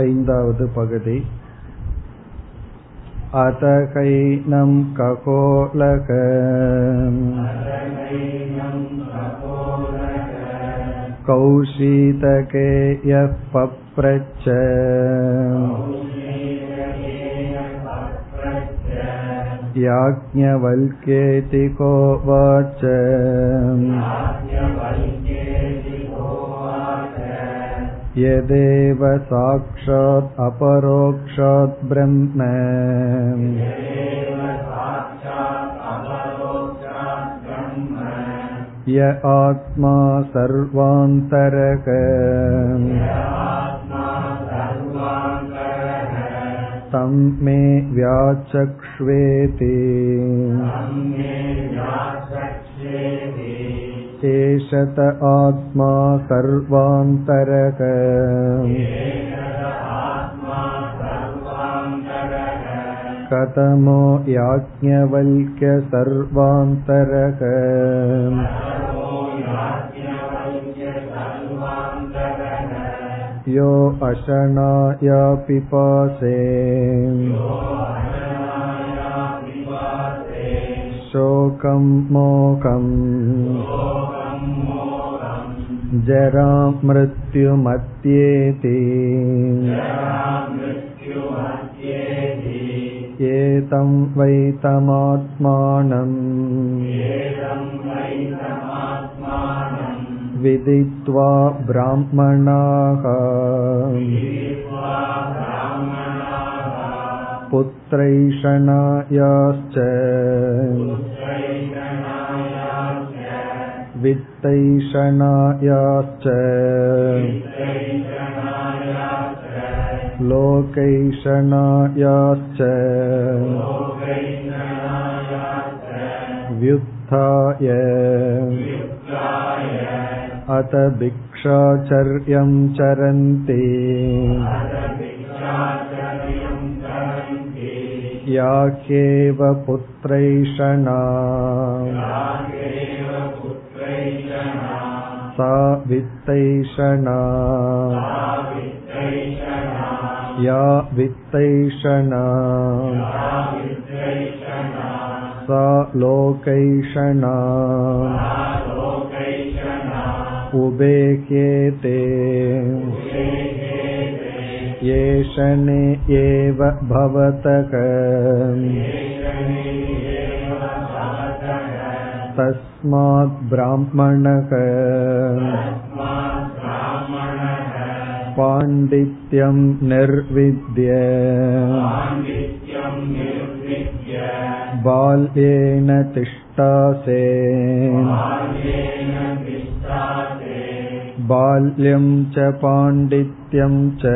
ऐन्दावद् पगति अत कैनं खकोलक कौशीतके यः पप्रच्छ याज्ञवल्क्येति को वाच यदेव साक्षात् अपरोक्षात् ब्रह्म य आत्मा सर्वान्तरक तं मे व्याचक्ष्वेति एषत आत्मा सर्वान्तरक कथमो याज्ञवल्क्य सर्वान्तरक यो अशनाय पिपासे शोकं मोकम्। जरामृत्युमत्येति एतं वैतमात्मानम् विदित्वा ब्राह्मणाः पुत्रैषणायाश्च वित्तैषणायाश्च लोकैषणायाश्च व्युत्थाय अत भिक्षाचर्यं चरन्ति याह्येव पुत्रैषणा सा वित्तैषणा या वित्तैषणा सा लोकैषणा उबेह्येते येषणे एव भवतः तस्मात् ब्राह्मणः पाण्डित्यं निर्विद्य बाल्येन तिष्ठासे बाल्यं च पाण्डित्यं च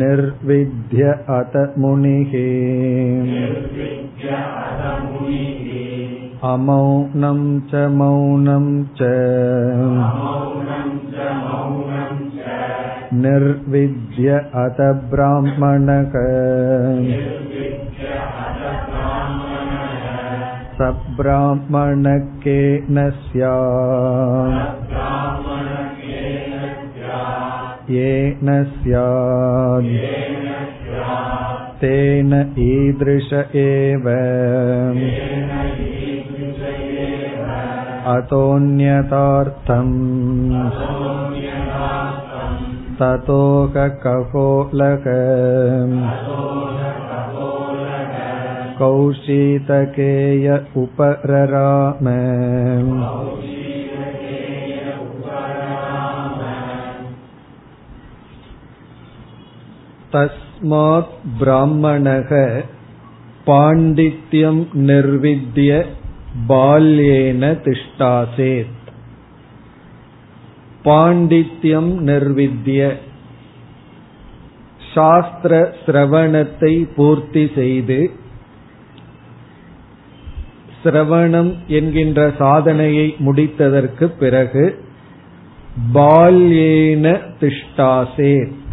निर्विद्य अत मुनिः अमौनं च मौनं च निर्विद्य अत ब्राह्मणः सब्राह्मणकेन स्यात् येन स्यात् तेन ईदृश एव अतोऽन्यतार्थम् ततोककोलक कौशीतकेय उपरराम தஸ்மாத் பிராமணக பாண்டித்யம் நிர்வித்திய பால்யேன திஷ்டாசேத். பாண்டித்யம் நிர்வித்திய சாஸ்திர சிரவணத்தை பூர்த்தி செய்து சிரவணம் என்கின்ற சாதனையை முடித்ததற்கு பிறகு பால்யேன திஷ்டாசேத்.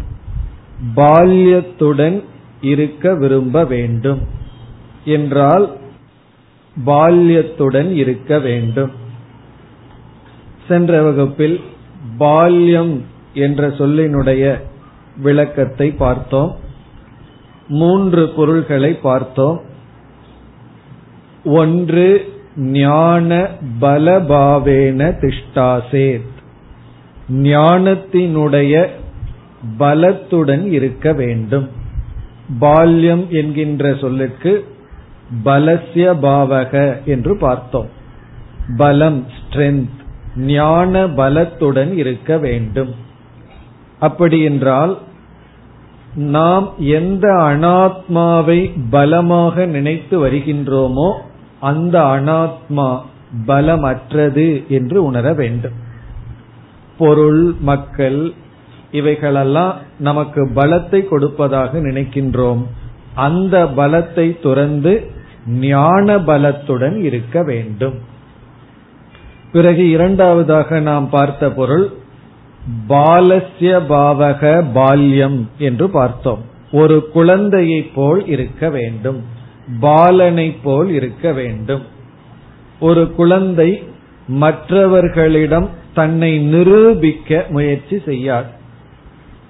பால்யத்துடன் இருக்க விரும்ப வேண்டும். என்றால் பால்யத்துடன் இருக்க வேண்டும். சென்ற வகுப்பில் பால்யம் என்ற சொல்லினுடைய விளக்கத்தை பார்த்தோம். மூன்று பொருள்களை பார்த்தோம். ஒன்று ஞான பலபாவேன திஷ்டாசேத். ஞானத்தினுடைய பலத்துடன் இருக்க வேண்டும். பால்யம் என்கின்ற சொல்லுக்கு பலசிய பாவக என்று பார்த்தோம். பலம் ஸ்ட்ரென்த் ஞான பலத்துடன் இருக்க வேண்டும். அப்படி என்றால் நாம் எந்த அனாத்மாவை பலமாக நினைத்து வருகின்றோமோ அந்த அனாத்மா பலமற்றது என்று உணர வேண்டும். பொருள் மக்கள் இவைகளெல்லாம் நமக்கு பலத்தை கொடுப்பதாக நினைக்கின்றோம். அந்த பலத்தை துறந்து ஞான பலத்துடன் இருக்க வேண்டும். பிறகு இரண்டாவதாக நாம் பார்த்த பொருள் பாலசிய பாவக பால்யம் என்று பார்த்தோம். ஒரு குழந்தையை போல் இருக்க வேண்டும். பாலனை போல் இருக்க வேண்டும். ஒரு குழந்தை மற்றவர்களிடம் தன்னை நிரூபிக்க முயற்சி செய்யாது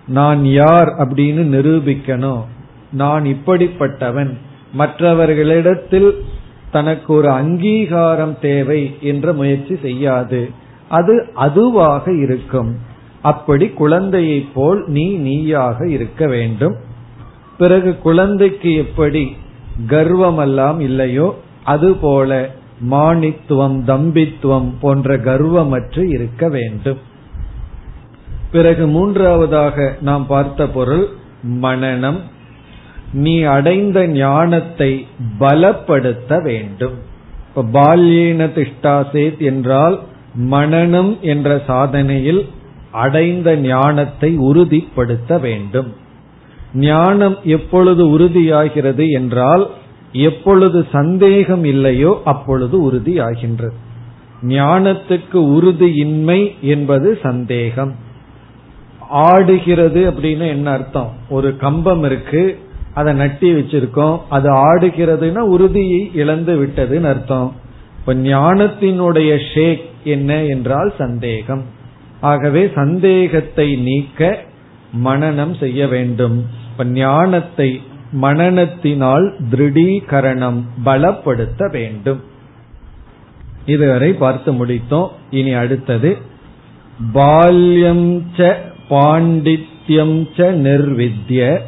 நான் யார் அப்படின்னு நிரூபிக்கணும். நான் இப்படிப்பட்டவன். மற்றவர்களிடத்தில் தனக்கு ஒரு அங்கீகாரம் தேவை என்ற முயற்சி செய்யாது. அது அதுவாக இருக்கும். அப்படி குழந்தையை போல் நீ நீயாக இருக்க வேண்டும். பிறகு குழந்தைக்கு எப்படி கர்வமெல்லாம் இல்லையோ அதுபோல மாணித்துவம் தம்பித்துவம் போன்ற கர்வமற்று இருக்க வேண்டும். பிறகு மூன்றாவதாக நாம் பார்த்த பொருள் மனநம். நீ அடைந்த ஞானத்தை பலப்படுத்த வேண்டும். இப்ப பால்யேன திஷ்டாசேத் என்றால் மனநம் என்ற சாதனையில் அடைந்த ஞானத்தை உறுதிப்படுத்த வேண்டும். ஞானம் எப்பொழுது உறுதியாகிறது என்றால் எப்பொழுது சந்தேகம் இல்லையோ அப்பொழுது உறுதியாகின்றது. ஞானத்துக்கு உறுதியின்மை என்பது சந்தேகம். ஆடுகிறது அப்படின்னு என்ன அர்த்தம்? ஒரு கம்பம் இருக்கு அதை நட்டி வச்சிருக்கோம். அது ஆடுகிறதுனா உறுதியை இழந்து விட்டதுன்னு அர்த்தம். இப்ப ஞானத்தினுடைய ஷேக் என்ன என்றால் சந்தேகம். ஆகவே சந்தேகத்தை நீக்க மனநம் செய்ய வேண்டும். இப்ப ஞானத்தை மனநத்தினால் திருடீகரணம் பலப்படுத்த வேண்டும். இதுவரை பார்த்து முடித்தோம். இனி அடுத்தது பால்யம் ச பாண்டித்யம் ச நிர்வித்ய.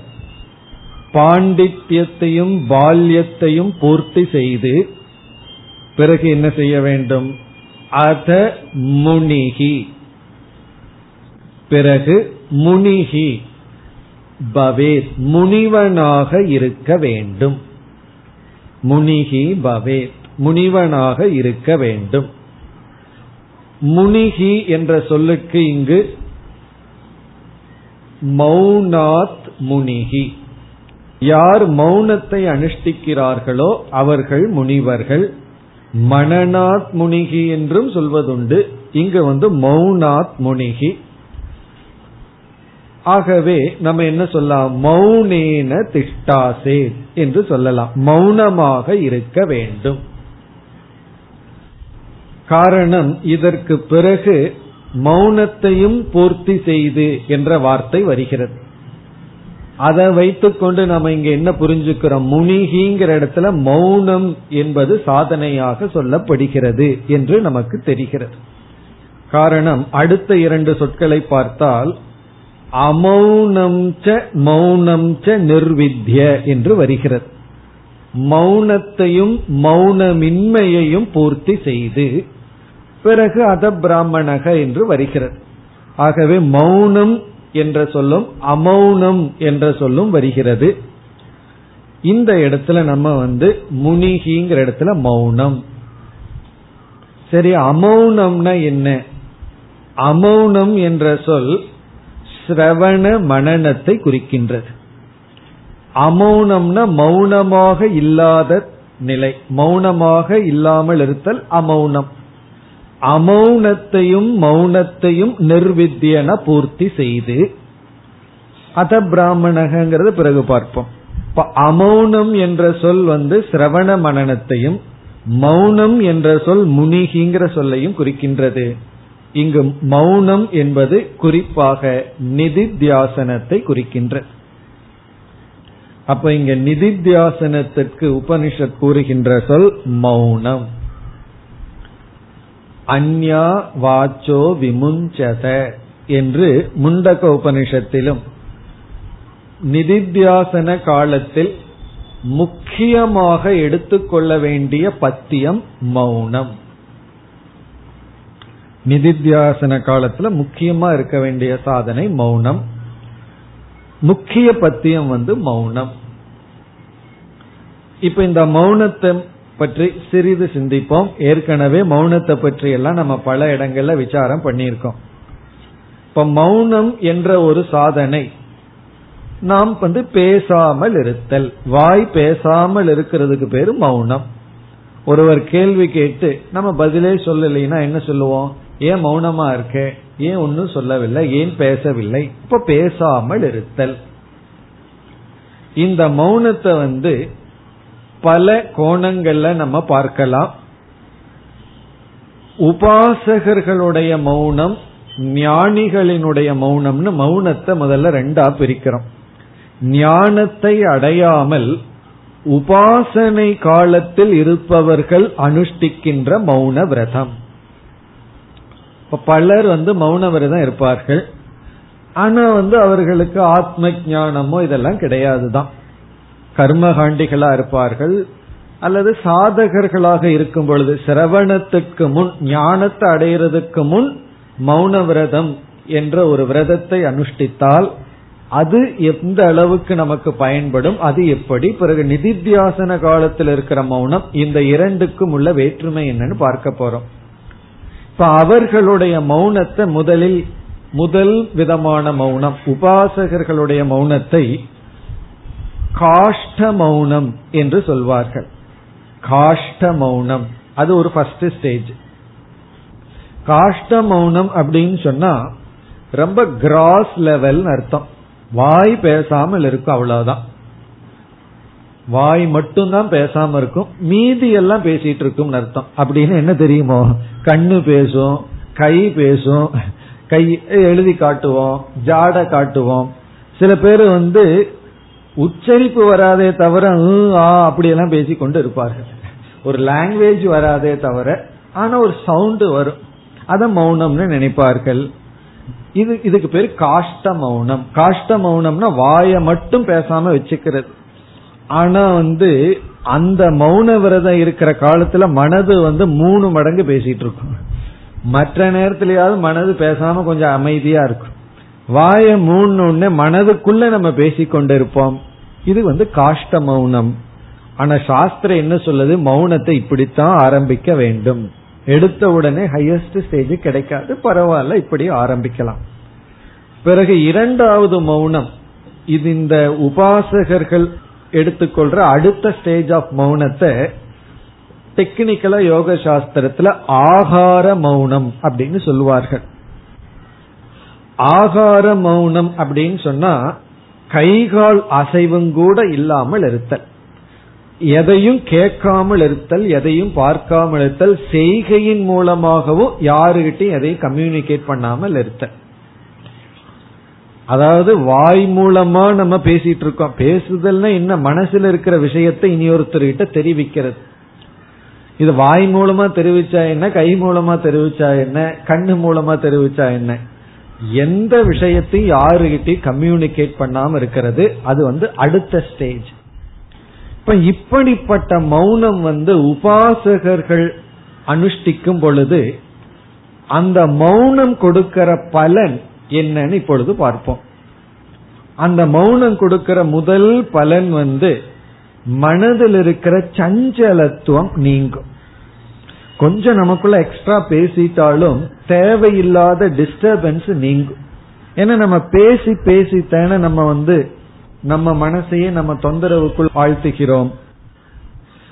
பாண்டித்யத்தையும் பால்யத்தையும் பூர்த்தி செய்து பிறகு என்ன செய்ய வேண்டும்? அத முனிகி. பிறகு முனிகி. பவேத் முனிவனாக இருக்க வேண்டும். முனிகி பவேத் முனிவனாக இருக்க வேண்டும். முனிகி என்ற சொல்லுக்கு இங்கு மௌனாத் முனிகி. யார் மௌனத்தை அனுஷ்டிக்கிறார்களோ அவர்கள் முனிவர்கள். மனநாத் முனிகி என்றும் சொல்வதுண்டு. இங்கு வந்து மௌனாத் முனிகி. ஆகவே நம்ம என்ன சொல்லலாம்? மௌனேன திஷ்டாசே என்று சொல்லலாம். மௌனமாக இருக்க வேண்டும். காரணம் இதற்கு பிறகு மௌனத்தையும் பூர்த்தி செய்து என்ற வார்த்தை வருகிறது. அதை வைத்துக்கொண்டு நம்ம இங்க என்ன புரிஞ்சுக்கிறோம்? முனிகிங்கிற இடத்துல மௌனம் என்பது சாதனையாக சொல்லப்படுகிறது என்று நமக்கு தெரிகிறது. காரணம் அடுத்த இரண்டு சொற்களை பார்த்தால் அமௌனம் ச மௌனம் ச நிர்வித்ய என்று வருகிறது. மௌனத்தையும் மௌனமின்மையையும் பூர்த்தி செய்து பிறகு அத பிராமணக என்று வருகிறது. ஆகவே மௌனம் என்ற சொல்லும் அமௌனம் என்ற சொல்லும் வருகிறது. இந்த இடத்துல நம்ம வந்து முனிகிங்கிற இடத்துல மௌனம். சரி அமௌனம்னா என்ன? அமௌனம் என்ற சொல் சிரவண மனநத்தை குறிக்கின்றது. அமௌனம்னா மௌனமாக இல்லாத நிலை மௌனமாக இல்லாமல் இருத்தல் அமௌனம். அமௌனத்தையும் மௌனத்தையும் நிர்வித்தியன பூர்த்தி செய்து அத பிராமணகங்கிறது பிறகு பார்ப்போம். இப்ப அமௌனம் என்ற சொல் வந்து சிரவண மனநத்தையும் மௌனம் என்ற சொல் முனிகிங்கிற சொல்லையும் குறிக்கின்றது. இங்கு மௌனம் என்பது குறிப்பாக நிதித்தியாசனத்தை குறிக்கின்ற. அப்ப இங்க நிதித்தியாசனத்திற்கு உபனிஷத் கூறுகின்ற சொல் மௌனம். அந்யா வாச்சோ விமுஞ்சத என்று முண்டக உபனிஷத்திலும் நிதித்தியாசன காலத்தில் முக்கியமாக எடுத்துக்கொள்ள வேண்டிய பத்தியம் மௌனம். நிதித்தியாசன காலத்துல முக்கியமா இருக்க வேண்டிய சாதனை மௌனம். முக்கிய பத்தியம் வந்து மௌனம். இப்ப இந்த மௌனத்தை பற்றி சிறிது சிந்திப்போம். ஏற்கனவே மௌனத்தை பற்றி எல்லாம் நம்ம பல இடங்கள்ல விசாரம் பண்ணியிருக்கோம். இப்ப மௌனம் என்ற ஒரு சாதனை நாம் வந்து பேசாமல் இருத்தல். வாய் பேசாமல் இருக்கிறதுக்கு பேரு மௌனம். ஒருவர் கேள்வி கேட்டு நம்ம பதிலே சொல்லலைன்னா என்ன சொல்லுவோம்? ஏன் மௌனமா இருக்க? ஏன் ஒன்னும் சொல்லவில்லை? ஏன் பேசவில்லை? இப்ப பேசாமல் இருத்தல். இந்த மௌனத்தை வந்து பல கோணங்கள்ல நம்ம பார்க்கலாம். உபாசகர்களுடைய மௌனம் ஞானிகளினுடைய மௌனம்னு மௌனத்தை முதல்ல ரெண்டா பிரிக்கிறோம். ஞானத்தை அடையாமல் உபாசனை காலத்தில் இருப்பவர்கள் அனுஷ்டிக்கின்ற மௌன விரதம். பலர் வந்து மௌன விரதம் இருப்பார்கள். ஆனா வந்து அவர்களுக்கு ஆத்ம ஞானமோ இதெல்லாம் கிடையாதுதான். கர்மகாண்டிகளா இருப்பார்கள் அல்லது சாதகர்களாக இருக்கும் பொழுது சிரவணத்துக்கு முன் ஞானத்தை அடைகிறதுக்கு முன் மௌன விரதம் என்ற ஒரு விரதத்தை அனுஷ்டித்தால் அது எந்த அளவுக்கு நமக்கு பயன்படும் அது எப்படி? பிறகு நிதித்தியாசன காலத்தில் இருக்கிற மௌனம் இந்த இரண்டுக்கும் உள்ள வேற்றுமை என்னன்னு பார்க்க போறோம். இப்ப அவர்களுடைய மௌனத்தை முதலில் முதல் விதமான மௌனம் உபாசகர்களுடைய மௌனத்தை காஷ்ட மௌனம் என்று சொல்வார்கள். காஷ்ட மௌனம் அது ஒரு ஃபர்ஸ்ட் ஸ்டேஜ் காஷ்ட மௌனம் அப்படின்னு சொன்னா ரொம்ப கிராஸ் லெவல் அர்த்தம். வாய் பேசாமல் இருக்கும் அவ்வளவுதான். வாய் மட்டும்தான் பேசாம இருக்கும். மீதி எல்லாம் பேசிட்டு இருக்கும் அர்த்தம். அப்படின்னு என்ன தெரியுமோ? கண்ணு பேசும் கை பேசும் கை எழுதி காட்டுவோம் ஜாட காட்டுவோம். சில பேர் வந்து உச்சரிப்பு வராதே தவிர அப்படியெல்லாம் பேசி கொண்டு இருப்பார்கள். ஒரு லாங்குவேஜ் வராதே தவிர ஆனா ஒரு சவுண்டு வரும். அத மௌனம்னு நினைப்பார்கள். இது இதுக்கு பேர் காஷ்ட மௌனம். காஷ்ட மௌனம்னா வாயை மட்டும் பேசாம வச்சுக்கிறது. ஆனா வந்து அந்த மௌன விரதம் இருக்கிற காலத்துல மனது வந்து மூணு மடங்கு பேசிட்டு இருக்கும். மற்ற நேரத்திலேயாவது மனது பேசாம கொஞ்சம் அமைதியா இருக்கும். வாய மூணுன்னு மனதுக்குள்ள நம்ம பேசிக்கொண்டிருப்போம் இது வந்து காஷ்ட மௌனம். ஆனா சாஸ்திரம் என்ன சொல்லுது? மௌனத்தை இப்படித்தான் ஆரம்பிக்க வேண்டும். எடுத்த உடனே ஹையஸ்ட் ஸ்டேஜ் கிடைக்காது. பரவாயில்ல இப்படி ஆரம்பிக்கலாம். பிறகு இரண்டாவது மௌனம். இது இந்த உபாசகர்கள் எடுத்துக்கொள்ற அடுத்த ஸ்டேஜ் ஆஃப் மௌனத்தை டெக்னிக்கலா யோக சாஸ்திரத்துல ஆகார மௌனம் அப்படின்னு சொல்லுவார்கள். ஆகார மௌனம் அப்படின்னு சொன்னா கைகால் அசைவும் கூட இல்லாமல் இருத்தல். எதையும் கேட்காமல் இருத்தல் எதையும் பார்க்காமல் இருத்தல் செய்கையின் மூலமாகவும் யாருகிட்டையும் எதையும் கம்யூனிகேட் பண்ணாமல் இருத்தல். அதாவது வாய் மூலமா நம்ம பேசிட்டு இருக்கோம். பேசுதல்னா என்ன? மனசுல இருக்கிற விஷயத்தை இனி ஒருத்தர்கிட்ட தெரிவிக்கிறது. இது வாய் மூலமா தெரிவிச்சா என்ன? கை மூலமா தெரிவிச்சா என்ன? கண்ணு மூலமா தெரிவிச்சா என்ன? எந்த விஷயத்தையும் யாருகிட்டையும் கம்யூனிகேட் பண்ணாம இருக்கிறது அது வந்து அடுத்த ஸ்டேஜ் இப்ப இப்படிப்பட்ட மௌனம் வந்து உபாசகர்கள் அனுஷ்டிக்கும் பொழுது அந்த மௌனம் கொடுக்கிற பலன் என்னன்னு இப்பொழுது பார்ப்போம். அந்த மௌனம் கொடுக்கிற முதல் பலன் வந்து மனதில் இருக்கிற சஞ்சலத்துவம் நீங்கும். கொஞ்சம் நமக்குள்ள எக்ஸ்ட்ரா பேசிட்டாலும் தேவையில்லாத டிஸ்டர்பன்ஸ் நீங்கும். ஏன்னா நம்ம பேசி பேசி தானே நம்ம வந்து நம்ம மனசையே நம்ம தொந்தரவுக்குள் ஆழ்த்துகிறோம்.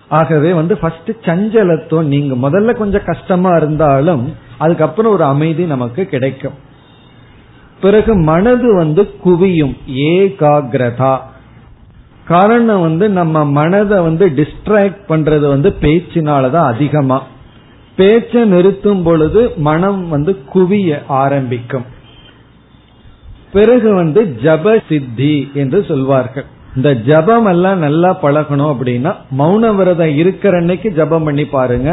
ஆகவே வந்து ஃபர்ஸ்ட் சஞ்சலத்துவம் நீங்க முதல்ல கொஞ்சம் கஷ்டமா இருந்தாலும் அதுக்கப்புறம் ஒரு அமைதி நமக்கு கிடைக்கும். பிறகு மனது வந்து குவியும். ஏகாகிரதா. காரணம் வந்து நம்ம மனதை வந்து டிஸ்ட்ராக்ட் பண்றது வந்து பேச்சினாலதான் அதிகமா. பேச்சை நிறுத்தும் பொழுது மனம் வந்து குவிய ஆரம்பிக்கும். பிறகு வந்து ஜப சித்தி என்று சொல்வார்கள். இந்த ஜபம் எல்லாம் நல்லா பழகணும் அப்படின்னா மௌன விரதம் இருக்கிற அன்னைக்கு ஜபம் பண்ணி பாருங்க.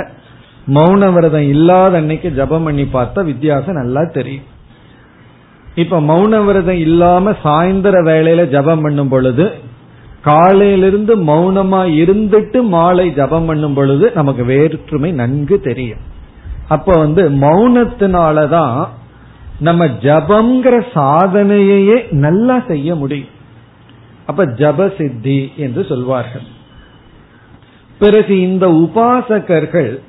மௌன விரதம் இல்லாத அன்னைக்கு ஜபம் பண்ணி பார்த்தா வித்தியாசம் நல்லா தெரியும். இப்ப மௌன விரதம் இல்லாம சாயந்தர வேலையில ஜபம் பண்ணும் பொழுது காலையிலிருந்து மௌனமா இருந்துட்டு மாலை ஜபம் பண்ணும் பொழுது நமக்கு வேற்றுமை நன்கு தெரியும். அப்ப வந்து மௌனத்தினாலதான் நம்ம ஜபம்ங்கிற சாதனையே நல்லா செய்ய முடியும். அப்ப ஜப சித்தி என்று சொல்வார்கள். பிறகு இந்த உபாசகர்கள்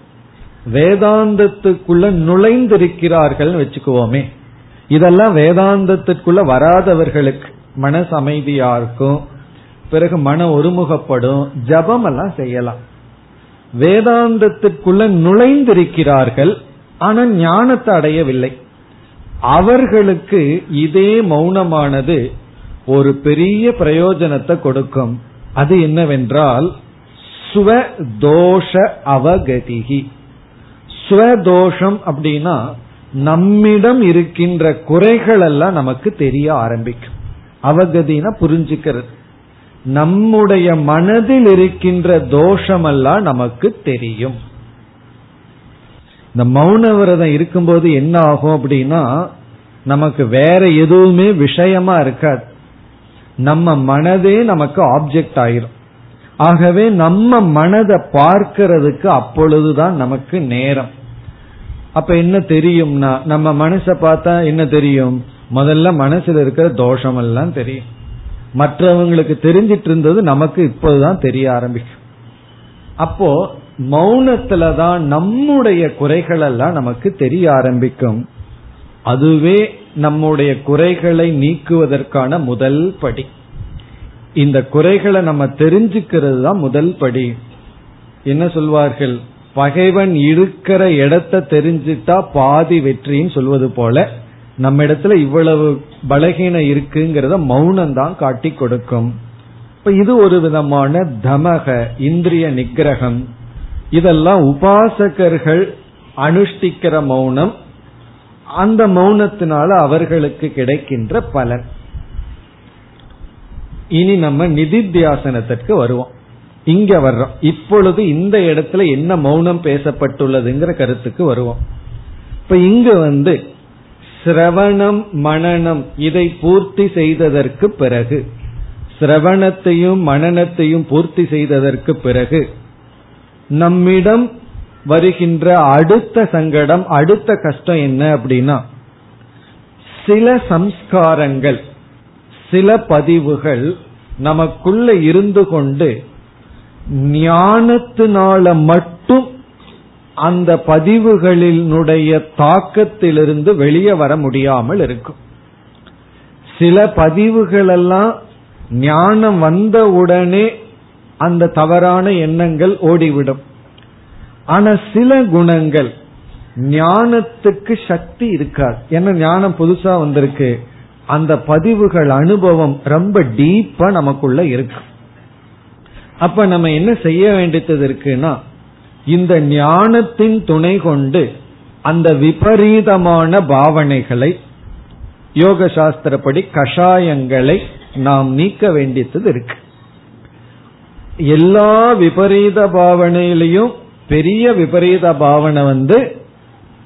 வேதாந்தத்துக்குள்ள நுழைந்திருக்கிறார்கள் வச்சுக்குவோமே. இதெல்லாம் வேதாந்தத்திற்குள்ள வராதவர்களுக்கு மனசமைதியாருக்கும் இருக்கும் பிறகு மன ஒருமுகப்படும் ஜபம் எல்லாம் செய்யலாம். வேதாந்தத்திற்குள்ள நுழைந்திருக்கிறார்கள் ஆனால் ஞானத்தை அடையவில்லை. அவர்களுக்கு இதே மௌனமானது ஒரு பெரிய பிரயோஜனத்தை கொடுக்கும். அது என்னவென்றால் ஸ்வதோஷ அவகதிகி. ஸ்வதோஷம் அப்படின்னா நம்மிடம் இருக்கின்ற குறைகள் எல்லாம் நமக்கு தெரிய ஆரம்பிக்கும். அவகதினா புரிஞ்சுக்கிறது. நம்முடைய மனதில் இருக்கின்ற தோஷமெல்லாம் நமக்கு தெரியும். இந்த மௌன விரதம் இருக்கும்போது என்ன ஆகும் அப்படின்னா நமக்கு வேற எதுவுமே விஷயமா இருக்காது. நம்ம மனதே நமக்கு ஆப்ஜெக்ட் ஆயிரும். ஆகவே நம்ம மனதை பார்க்கிறதுக்கு அப்பொழுதுதான் நமக்கு நேரம். அப்ப என்ன தெரியும்னா நம்ம மனசை பார்த்தா என்ன தெரியும்? முதல்ல மனசுல இருக்கிற தோஷம் எல்லாம் தெரியும். மற்றவங்களுக்கு தெரிஞ்சிட்டு இருந்தது நமக்கு இப்போதுதான் தெரிய ஆரம்பிக்கும் அப்போ மௌனத்துல தான் நம்முடைய குறைகள் எல்லாம் நமக்கு தெரிய ஆரம்பிக்கும். அதுவே நம்முடைய குறைகளை நீக்குவதற்கான முதல் படி. இந்த குறைகளை நம்ம தெரிஞ்சுக்கிறது தான் முதல் படி. என்ன சொல்வார்கள்? பகைவன் இருக்கிற இடத்த தெரிஞ்சிட்டா பாதி வெற்றின்னு சொல்வது போல நம்ம இடத்துல இவ்வளவு பலகீனம் இருக்குங்கிறத மௌனம் தான் காட்டி கொடுக்கும். இப்ப இது ஒரு விதமான தமக இந்திரிய நிகிரகம் இதெல்லாம் உபாசகர்கள் அனுஷ்டிக்கிற மௌனம். அந்த மௌனத்தினால அவர்களுக்கு கிடைக்கின்ற பலன். இனி நம்ம நிதித்தியாசனத்திற்கு வருவோம். இங்க வர்றோம். இப்பொழுது இந்த இடத்துல என்ன மௌனம் பேசப்பட்டுள்ளதுங்கிற கருத்துக்கு வருவோம். இப்ப இங்க வந்து சிரவணம் மனநம் இதை பூர்த்தி செய்ததற்கு பிறகு சிரவணத்தையும் மனநத்தையும் பூர்த்தி செய்ததற்கு பிறகு நம்மிடம் வருகின்ற அடுத்த சங்கடம் அடுத்த கஷ்டம் என்ன அப்படின்னா சில சம்ஸ்காரங்கள் சில பதிவுகள் நமக்குள்ள இருந்து கொண்டு ஞானத்தினால மட்டும் அந்த பதிவுகளினுடைய தாக்கத்திலிருந்து வெளியே வர முடியாமல் இருக்கும். சில பதிவுகளெல்லாம் ஞானம் வந்த உடனே அந்த தவறான எண்ணங்கள் ஓடிவிடும். ஆனா சில குணங்கள் ஞானத்துக்கு சக்தி இருக்காது. ஏன்னா ஞானம் புதுசா வந்திருக்கு? அந்த பதிவுகள் அனுபவம் ரொம்ப டீப்பா நமக்குள்ள இருக்கு. அப்ப நம்ம என்ன செய்ய வேண்டியது இருக்குன்னா இந்த ஞானத்தின் துணை கொண்டு அந்த விபரீதமான பாவனைகளை யோக சாஸ்திரப்படி கஷாயங்களை நாம் நீக்க வேண்டியது இருக்கு. எல்லா விபரீத பாவனையிலையும் பெரிய விபரீத பாவனை வந்து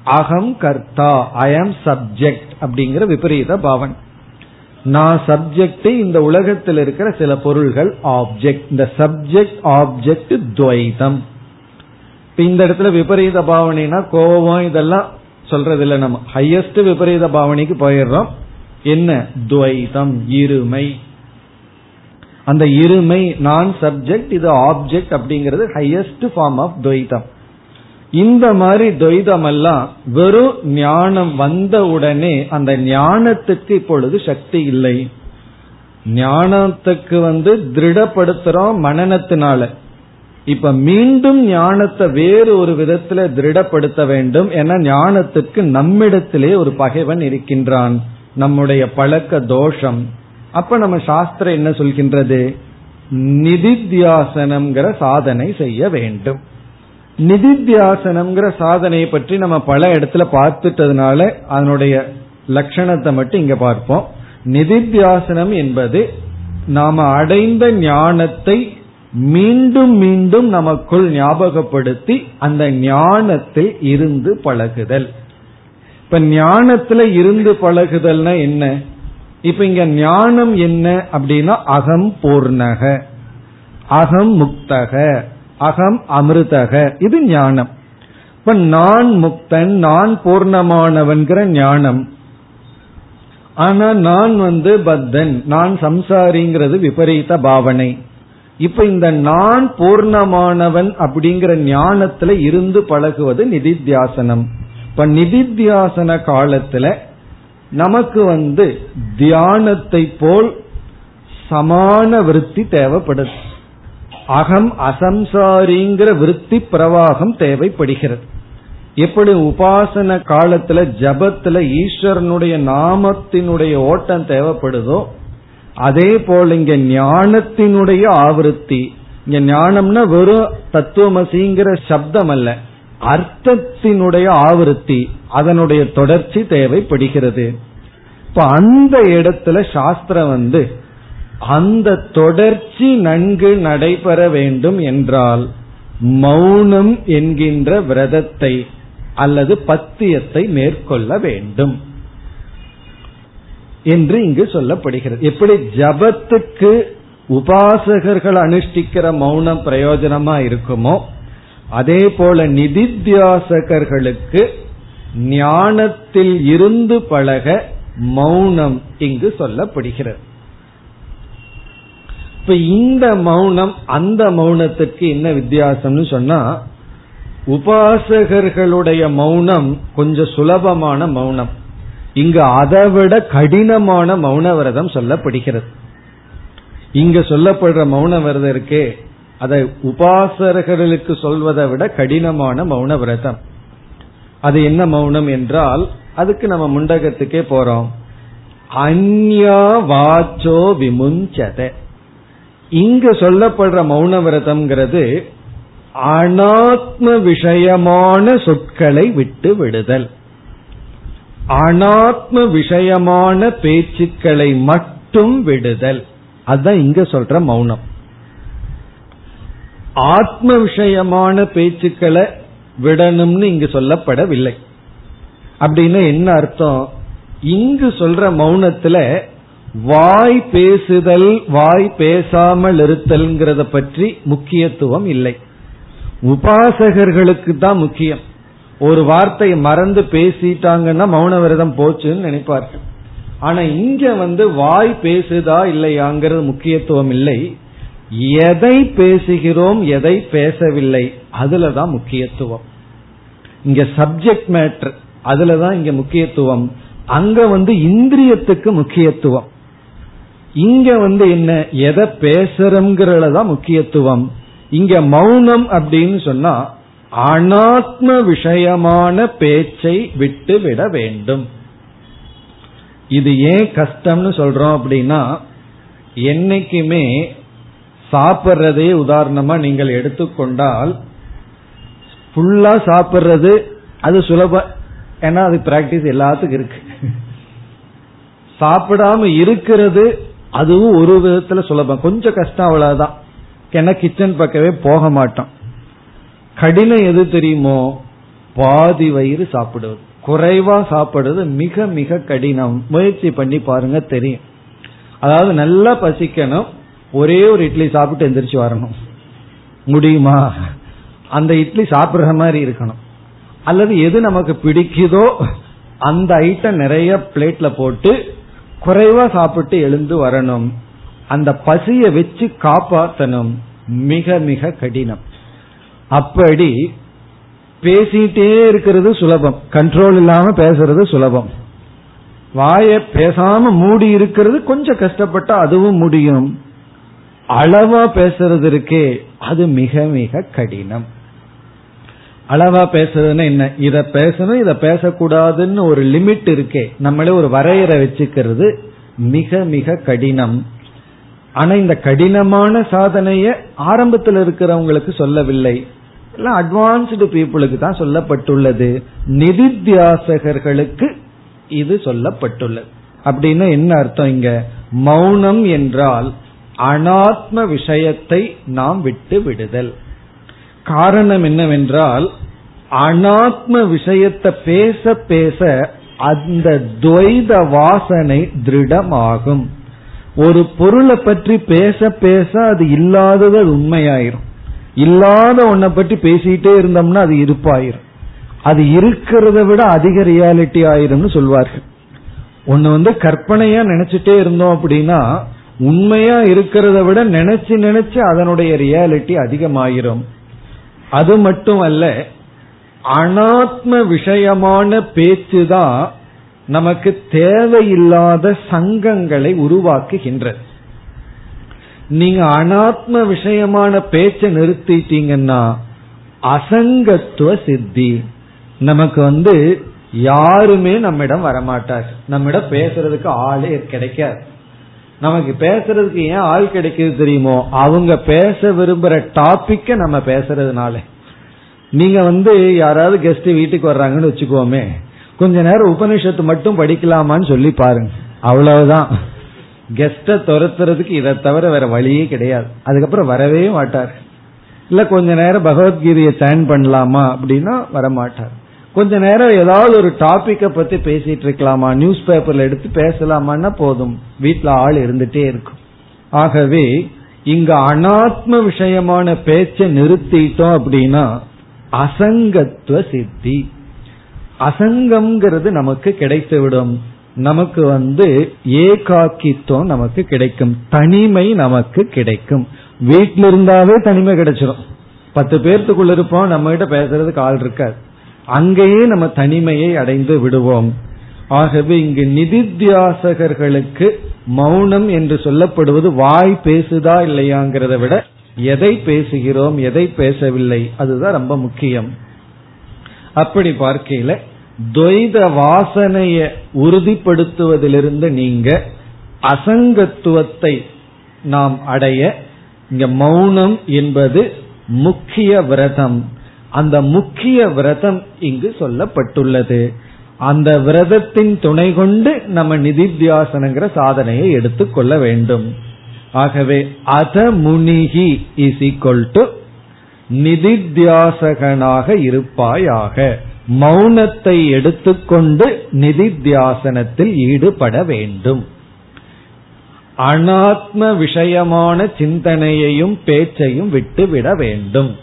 அகம் கர்த்தா ஐ ஆம் சப்ஜெக்ட் அப்படிங்கிற விபரீத பாவனை. நான் சப்ஜெக்ட் இந்த உலகத்தில் இருக்கிற சில பொருள்கள் ஆப்ஜெக்ட் இந்த சப்ஜெக்ட் ஆப்ஜெக்ட் துவைதம் இந்த இடத்துல விபரீத பாவனைனா கோபம் இதெல்லாம் சொல்றது இல்லை நம்ம. ஹையஸ்ட் விபரீத பாவனைக்கு போயிடுறோம். என்ன? துவைதம் இருமை. அந்த இருமை நான் சப்ஜெக்ட் இது ஆப்ஜெக்ட் அப்படிங்கிறது ஹையஸ்ட் ஃபார்ம் ஆஃப் துவைதம் இந்த மாதிரி துவைதம் எல்லாம் வெறும் ஞானம் வந்த உடனே அந்த ஞானத்துக்கு இப்பொழுது சக்தி இல்லை. ஞானத்துக்கு வந்து திருடப்படுத்துறோம் மனநத்தினால. இப்ப மீண்டும் ஞானத்தை வேறு ஒரு விதத்துல திருடப்படுத்த வேண்டும் என ஞானத்துக்கு நம்மிடத்திலே ஒரு பகைவன் இருக்கின்றான். நம்முடைய பழக்க தோஷம். அப்ப நம்ம சாஸ்திரம் என்ன சொல்கின்றது? நிதித்தியாசனம்ங்கிற சாதனை செய்ய வேண்டும். நிதித்தியாசனம்ங்கிற சாதனையை பற்றி நம்ம பல இடத்துல பார்த்துட்டதுனால அதனுடைய லட்சணத்தை மட்டும் இங்க பார்ப்போம். நிதித்தியாசனம் என்பது நாம அடைந்த ஞானத்தை மீண்டும் மீண்டும் நமக்குள் ஞாபகப்படுத்தி அந்த ஞானத்தில் இருந்து பழகுதல். இப்ப ஞானத்துல இருந்து பழகுதல்னா என்ன? இப்ப இங்க ஞானம் என்ன அப்படின்னா அகம் பூர்ணக அகம் முக்தக அகம் அமிர்தக. இது ஞானம். இப்ப நான் முக்தன் நான் பூர்ணமானவன்கிற ஞானம். ஆனா நான் வந்து பத்தன் நான் சம்சாரிங்கிறது விபரீத பாவனை. இப்ப இந்த நான் பூர்ணமானவன் அப்படிங்கிற ஞானத்துல இருந்து பழகுவது நிதித்தியாசனம். இப்ப நிதித்தியாசன காலத்துல நமக்கு வந்து தியானத்தை போல் சமான விருத்தி தேவைப்படுது. அகம் அசம்சாரிங்கிற விருத்தி பிரவாகம் தேவைப்படுகிறது. எப்படி உபாசன காலத்துல ஜபத்துல ஈஸ்வரனுடைய நாமத்தினுடைய ஓட்டம் தேவைப்படுதோ அதே போல இங்க ஞானத்தினுடைய ஆவருத்தி. இங்க ஞானம்னா வெறும் தத்துவமசிங்கிற சப்தம் அல்ல அர்த்தத்தினுடைய ஆவருத்தி அதனுடைய தொடர்ச்சி தேவைப்படுகிறது. இப்ப அந்த இடத்துல சாஸ்திரம் வந்து அந்த தொடர்ச்சி நன்கு நடைபெற வேண்டும் என்றால் மௌனம் என்கின்ற விரதத்தை அல்லது பத்தியத்தை மேற்கொள்ள வேண்டும். என்று இங்கு சொல்லப்படுகிறது. எப்படி? ஜபத்துக்கு உபாசகர்கள் அனுஷ்டிக்கிற மௌனம் பிரயோஜனமா இருக்குமோ அதே போல நிதித்தியாசகர்களுக்கு ஞானத்தில் இருந்து பழக மௌனம் இங்கு சொல்லப்படுகிறது. இப்ப இந்த மௌனம் அந்த மௌனத்துக்கு என்ன வித்தியாசம்னு சொன்னா உபாசகர்களுடைய மௌனம் கொஞ்சம் சுலபமான மௌனம். இங்கு அதைவிட கடினமான மௌன விரதம் சொல்லப்படுகிறது. இங்க சொல்லப்படுற மௌன விரதம் இருக்கே அதை உபாசகர்களுக்கு சொல்வதை விட கடினமான மௌன விரதம் அது என்ன மௌனம் என்றால் அதுக்கு நம்ம முண்டகத்துக்கே போறோம். அந்யா வாச்சோ விமுஞ்சத. இங்க சொல்லப்படுற மௌன விரதம்ங்கிறது அனாத்ம விஷயமான சொற்களை விட்டு விடுதல். அனாத்ம விஷயமான பேச்சுக்களை மட்டும் விடுதல். அதுதான் இங்க சொல்ற மௌனம். ஆத்ம விஷயமான பேச்சுக்களை விடணும்னு இங்கு சொல்லப்படவில்லை. அப்படின்னு என்ன அர்த்தம்? இங்கு சொல்ற மௌனத்துல வாய் பேசுதல் வாய் பேசாமல் இருத்தல்ங்கிறத பற்றி முக்கியத்துவம் இல்லை. உபாசகர்களுக்கு தான் முக்கியம். ஒரு வார்த்தை மறந்து பேசிட்டாங்கன்னா மௌன விரதம் போச்சுன்னு நினைப்பார்கள் ஆனா இங்க வந்து வாய் பேசுதா இல்லையாங்கிறது முக்கியத்துவம் இல்லை. எதை பேசுகிறோம் எதை பேசவில்லை அதுலதான் முக்கியத்துவம். இங்க சப்ஜெக்ட் மேட்ரு அதுலதான் இங்க முக்கியத்துவம். அங்க வந்து இந்திரியத்துக்கு முக்கியத்துவம். இங்க வந்து என்ன எதை பேசுறோம்ங்கிறதுலதான் முக்கியத்துவம். இங்க மௌனம் அப்படின்னு சொன்னா அனாத்ம விஷயமான பேச்சை விட்டு விட வேண்டும். இது ஏன் கஷ்டம்னு சொல்றோம் அப்படின்னா என்னைக்குமே சாப்பிட்றதே உதாரணமா நீங்கள் எடுத்துக்கொண்டால் ஃபுல்லா சாப்பிட்றது அது சுலபம். ஏன்னா அது பிராக்டிஸ் எல்லாத்துக்கும் இருக்கு. சாப்பிடாம இருக்கிறது அதுவும் ஒரு விதத்துல சுலபம். கொஞ்சம் கஷ்டம் அவ்வளவுதான். ஏன்னா கிச்சன் பக்கமே போக மாட்டோம். கடினம் எது தெரியுமோ? பாதி வயிறு சாப்பிடுவது. குறைவா சாப்பிடுறது மிக மிக கடினம். முயற்சி பண்ணி பாருங்க தெரியும். அதாவது நல்லா பசிக்கணும் ஒரே ஒரு இட்லி சாப்பிட்டு எந்திரிச்சு வரணும். முடியுமா? அந்த இட்லி சாப்பிடுற மாதிரி இருக்கணும். அல்லது எது நமக்கு பிடிக்குதோ அந்த ஐட்டம் நிறைய பிளேட்ல போட்டு குறைவா சாப்பிட்டு எழுந்து வரணும். அந்த பசியை வச்சு காப்பாற்றணும் மிக மிக கடினம். அப்படி பேசிட்டே இருக்கிறது சுலபம். கண்ட்ரோல் இல்லாம பேசுறது சுலபம். வாய பேசாம மூடி இருக்கிறது கொஞ்சம் கஷ்டப்பட்டா அதுவும் முடியும். அளவா பேசுறது இருக்கே அது மிக மிக கடினம். அளவா பேசுறதுன்னா என்ன? இத பேசணும் இத பேசக்கூடாதுன்னு ஒரு லிமிட் இருக்கே நம்மளே ஒரு வரையறை வச்சுக்கிறது மிக மிக கடினம். ஆனா இந்த கடினமான சாதனைய ஆரம்பத்தில் இருக்கிறவங்களுக்கு சொல்லவில்லை. எல்லாம் அட்வான்ஸ்டு பீப்புளுக்கு தான் சொல்லப்பட்டுள்ளது. நிதித்தியாசகர்களுக்கு இது சொல்லப்பட்டுள்ளது. அப்படின்னா என்ன அர்த்தம் இங்க? மௌனம் என்றால் அனாத்ம விஷயத்தை நாம் விட்டு விடுதல். காரணம் என்னவென்றால் அனாத்ம விஷயத்தை பேச பேச அந்த துவைத வாசனை திருடமாகும். ஒரு பொருளை பற்றி பேச பேச அது இல்லாதது உண்மையாயிரும். இல்லாத ஒன்ன பற்றி பேசிட்டே இருந்தோம்னா அது இருப்பாயிரும். அது இருக்கிறத விட அதிக ரியாலிட்டி ஆயிரும்னு சொல்வார்கள். ஒன்னு வந்து கற்பனையா நினைச்சிட்டே இருந்தோம் அப்படின்னா உண்மையா இருக்கிறத விட நினைச்சு நினைச்சு அதனுடைய ரியாலிட்டி அதிகமாயிரும். அது மட்டும் அல்ல அனாத்ம விஷயமான பேச்சு தான் நமக்கு தேவையில்லாத சங்கங்களை உருவாக்குகின்றது. நீங்க அனாத்ம விஷயமான பேச்சை நிறுத்திட்டீங்கன்னா அசங்கத்துவ சித்தி. நமக்கு வந்து யாருமே நம்மிடம் வரமாட்டார். நம்மிடம் பேசுறதுக்கு ஆளே கிடைக்காது. நமக்கு பேசுறதுக்கு ஏன் ஆள் கிடைக்குது தெரியுமோ? அவங்க பேச விரும்புற டாபிக்க நம்ம பேசுறதுனால. நீங்க வந்து யாராவது கெஸ்ட் வீட்டுக்கு வர்றாங்கன்னு வச்சுக்கோமே. கொஞ்ச நேரம் உபனிஷத்து மட்டும் படிக்கலாமான்னு சொல்லி பாருங்க. அவ்வளவுதான். கெஸ்ட துரத்துறதுக்கு இதை தவிர வேற வழியே கிடையாது. அதுக்கப்புறம் வரவே மாட்டார். இல்ல கொஞ்ச நேரம் பகவத்கீதையை சேன் பண்ணலாமா அப்படின்னா வரமாட்டார். கொஞ்ச நேரம் ஏதாவது ஒரு டாபிக்கை பத்தி பேசிட்டு இருக்கலாமா? நியூஸ் பேப்பர்ல எடுத்து பேசலாமான்னா போதும். வீட்டுல ஆள் இருந்துட்டே இருக்கும். ஆகவே இங்க அனாத்ம விஷயமான பேச்சை நிறுத்திட்டோம் அப்படின்னா அசங்கத்துவ சித்தி. அசங்கம்ங்கிறது நமக்கு கிடைத்துவிடும். நமக்கு வந்து ஏகாக்கித்துவம் நமக்கு கிடைக்கும். தனிமை நமக்கு கிடைக்கும். வீட்டில் இருந்தாவே தனிமை கிடைச்சிடும் பத்து பேர்த்துக்குள்ள இருப்போம் நம்ம கிட்ட பேசுறதுக்கு ஆள் இருக்காது. அங்கேயே நம்ம தனிமையை அடைந்து விடுவோம். ஆகவே இங்கு நிதித்தியாசகர்களுக்கு மௌனம் என்று சொல்லப்படுவது வாய் பேசுதா இல்லையாங்கிறத விட எதை பேசுகிறோம் எதை பேசவில்லை அதுதான் ரொம்ப முக்கியம். அப்படி பார்க்கையில துவைத வாசனைய உறுதிப்படுத்துவதிலிருந்து நீங்க அசங்கத்துவத்தை நாம் அடைய இங்க மௌனம் என்பது முக்கிய விரதம். அந்த முக்கிய விரதம் இங்கு சொல்லப்பட்டுள்ளது. அந்த விரதத்தின் துணை கொண்டு நம்ம நிதித்தியாசனங்கிற சாதனையை எடுத்துக்கொள்ள வேண்டும். ஆகவே அத முனிகி இஸ் ஈக்வல் டு நிதித்தியாசகனாக இருப்பாயாக. மௌனத்தை எடுத்துக்கொண்டு நிதித்தியாசனத்தில் ஈடுபட வேண்டும். அனாத்ம விஷயமான சிந்தனையையும் பேச்சையும் விட்டுவிட வேண்டும்.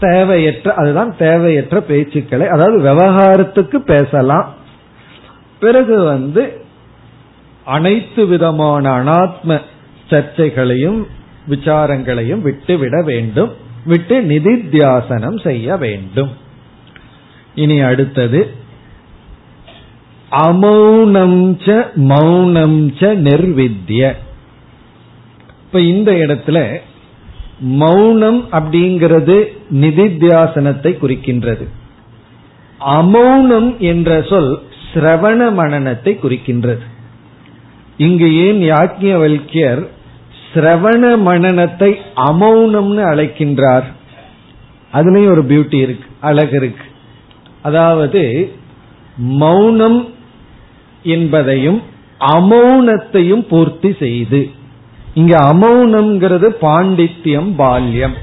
தேவையற்ற அதுதான் தேவையற்ற பேச்சுக்களை அதாவது விவகாரத்துக்கு பேசலாம். பிறகு வந்து அனைத்து விதமான அனாத்ம சர்ச்சைகளையும் விசாரங்களையும் விட்டுவிட வேண்டும். விட்டு நிதித்தியாசனம் செய்ய வேண்டும். இனி அடுத்தது அமௌனம் ச மௌனம் ச நிர்வித்ய இப்ப இந்த இடத்துல மௌனம் அப்படிங்கிறது நிதித்தியாசனத்தை குறிக்கின்றது. அமௌனம் என்ற சொல் சிரவண மனநத்தை குறிக்கின்றது. இங்கு ஏன் யாக்கியவல்யர் சிரவண மனநத்தை அமௌனம்னு அழைக்கின்றார். அதுலயும் ஒரு பியூட்டி இருக்கு அழகு இருக்கு. அதாவது மௌனம் என்பதையும் அமௌனத்தையும் பூர்த்தி செய்து. இங்க அமௌனம்ங்கிறது பாண்டித்யம் பால்யம்.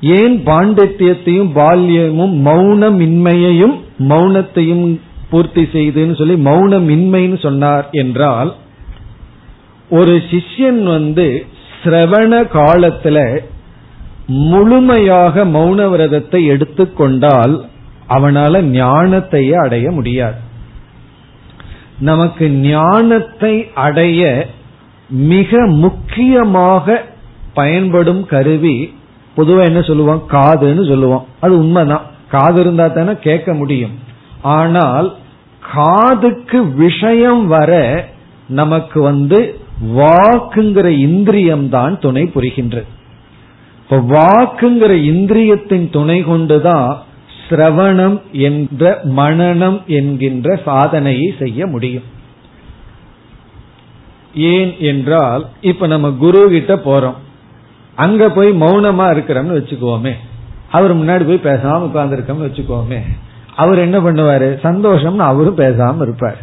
ஏன் பாண்டித்யத்தையும் பால்யமும் மௌனமின்மையையும் மௌனத்தையும் பூர்த்தி செய்துன்னு சொல்லி மௌனமின்மைன்னு சொன்னார் என்றால் ஒரு சிஷ்யன் வந்து சிரவண காலத்துல முழுமையாக மௌன விரதத்தை எடுத்துக்கொண்டால் அவனால ஞானத்தையே அடைய முடியாது. நமக்கு ஞானத்தை அடைய மிக முக்கியமாக பயன்படும் கருவி பொதுவா என்ன சொல்லுவோம்? காதுன்னு சொல்லுவோம். அது உண்மைதான். காது இருந்தா தானே கேட்க முடியும். ஆனால் காதுக்கு விஷயம் வர நமக்கு வந்து வாக்குங்கிற இந்திரியம் தான் துணை புரிகின்றது இப்ப வாக்குங்கிற இந்திரியத்தின் துணை கொண்டுதான் சிரவணம் என்ற மனநம் என்கின்ற சாதனையை செய்ய முடியும். ஏன் என்றால் இப்ப நம்ம குரு கிட்ட போறோம். அங்க போய் மௌனமா இருக்கிறோம்னு வச்சுக்கோமே. அவர் முன்னாடி போய் பேசாம உட்கார்ந்துருக்கோம்னு வச்சுக்கோமே. அவர் என்ன பண்ணுவாரு? சந்தோஷம்னு அவரும் பேசாம இருப்பார்.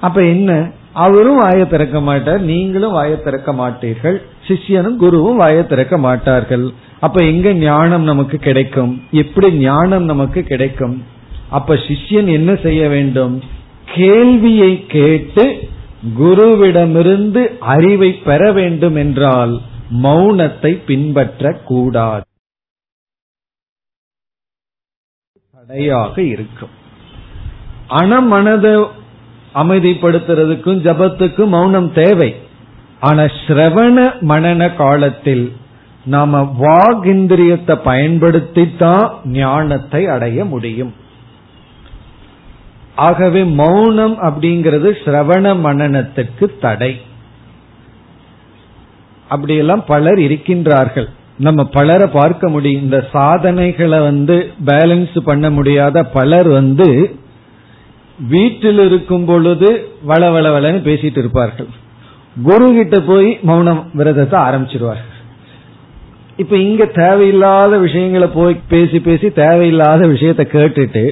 அப்ப என்ன? அவரும் வாய திறக்க மாட்டார் நீங்களும் வாய திறக்க மாட்டீர்கள். சிஷ்யனும் குருவும் வாய திறக்க மாட்டார்கள். அப்ப எங்க ஞானம் நமக்கு கிடைக்கும்? எப்படி ஞானம் நமக்கு கிடைக்கும்? அப்ப சிஷ்யன் என்ன செய்ய வேண்டும்? கேள்வியை கேட்டு குருவிடமிருந்து அறிவை பெற வேண்டும் என்றால் மௌனத்தை பின்பற்ற கூடாது. தடையாக இருக்கும். அணமனத அமைதிப்படுத்துறதுக்கும் ஜபத்துக்கும் மௌனம் தேவை. ஆனா ஸ்ரவண மனன காலத்தில் நாம வாகிந்திரியத்தை பயன்படுத்தித்தான் ஞானத்தை அடைய முடியும். ஆகவே மௌனம் அப்படிங்கிறது சிரவண மனநத்துக்கு தடை. அப்படியெல்லாம் பலர் இருக்கின்றார்கள். நம்ம பலரை பார்க்க முடியும். இந்த சாதனைகளை வந்து பேலன்ஸ் பண்ண முடியாத பலர் வந்து வீட்டில் இருக்கும் பொழுது வள வள வளன்னு பேசிட்டு இருப்பார்கள். குரு கிட்ட போய் மௌனம் விரதத்தை ஆரம்பிச்சிருவார்கள். இப்ப இங்க தேவையில்லாத விஷயங்களை போய் பேசி பேசி தேவையில்லாத விஷயத்த கேட்டுட்டு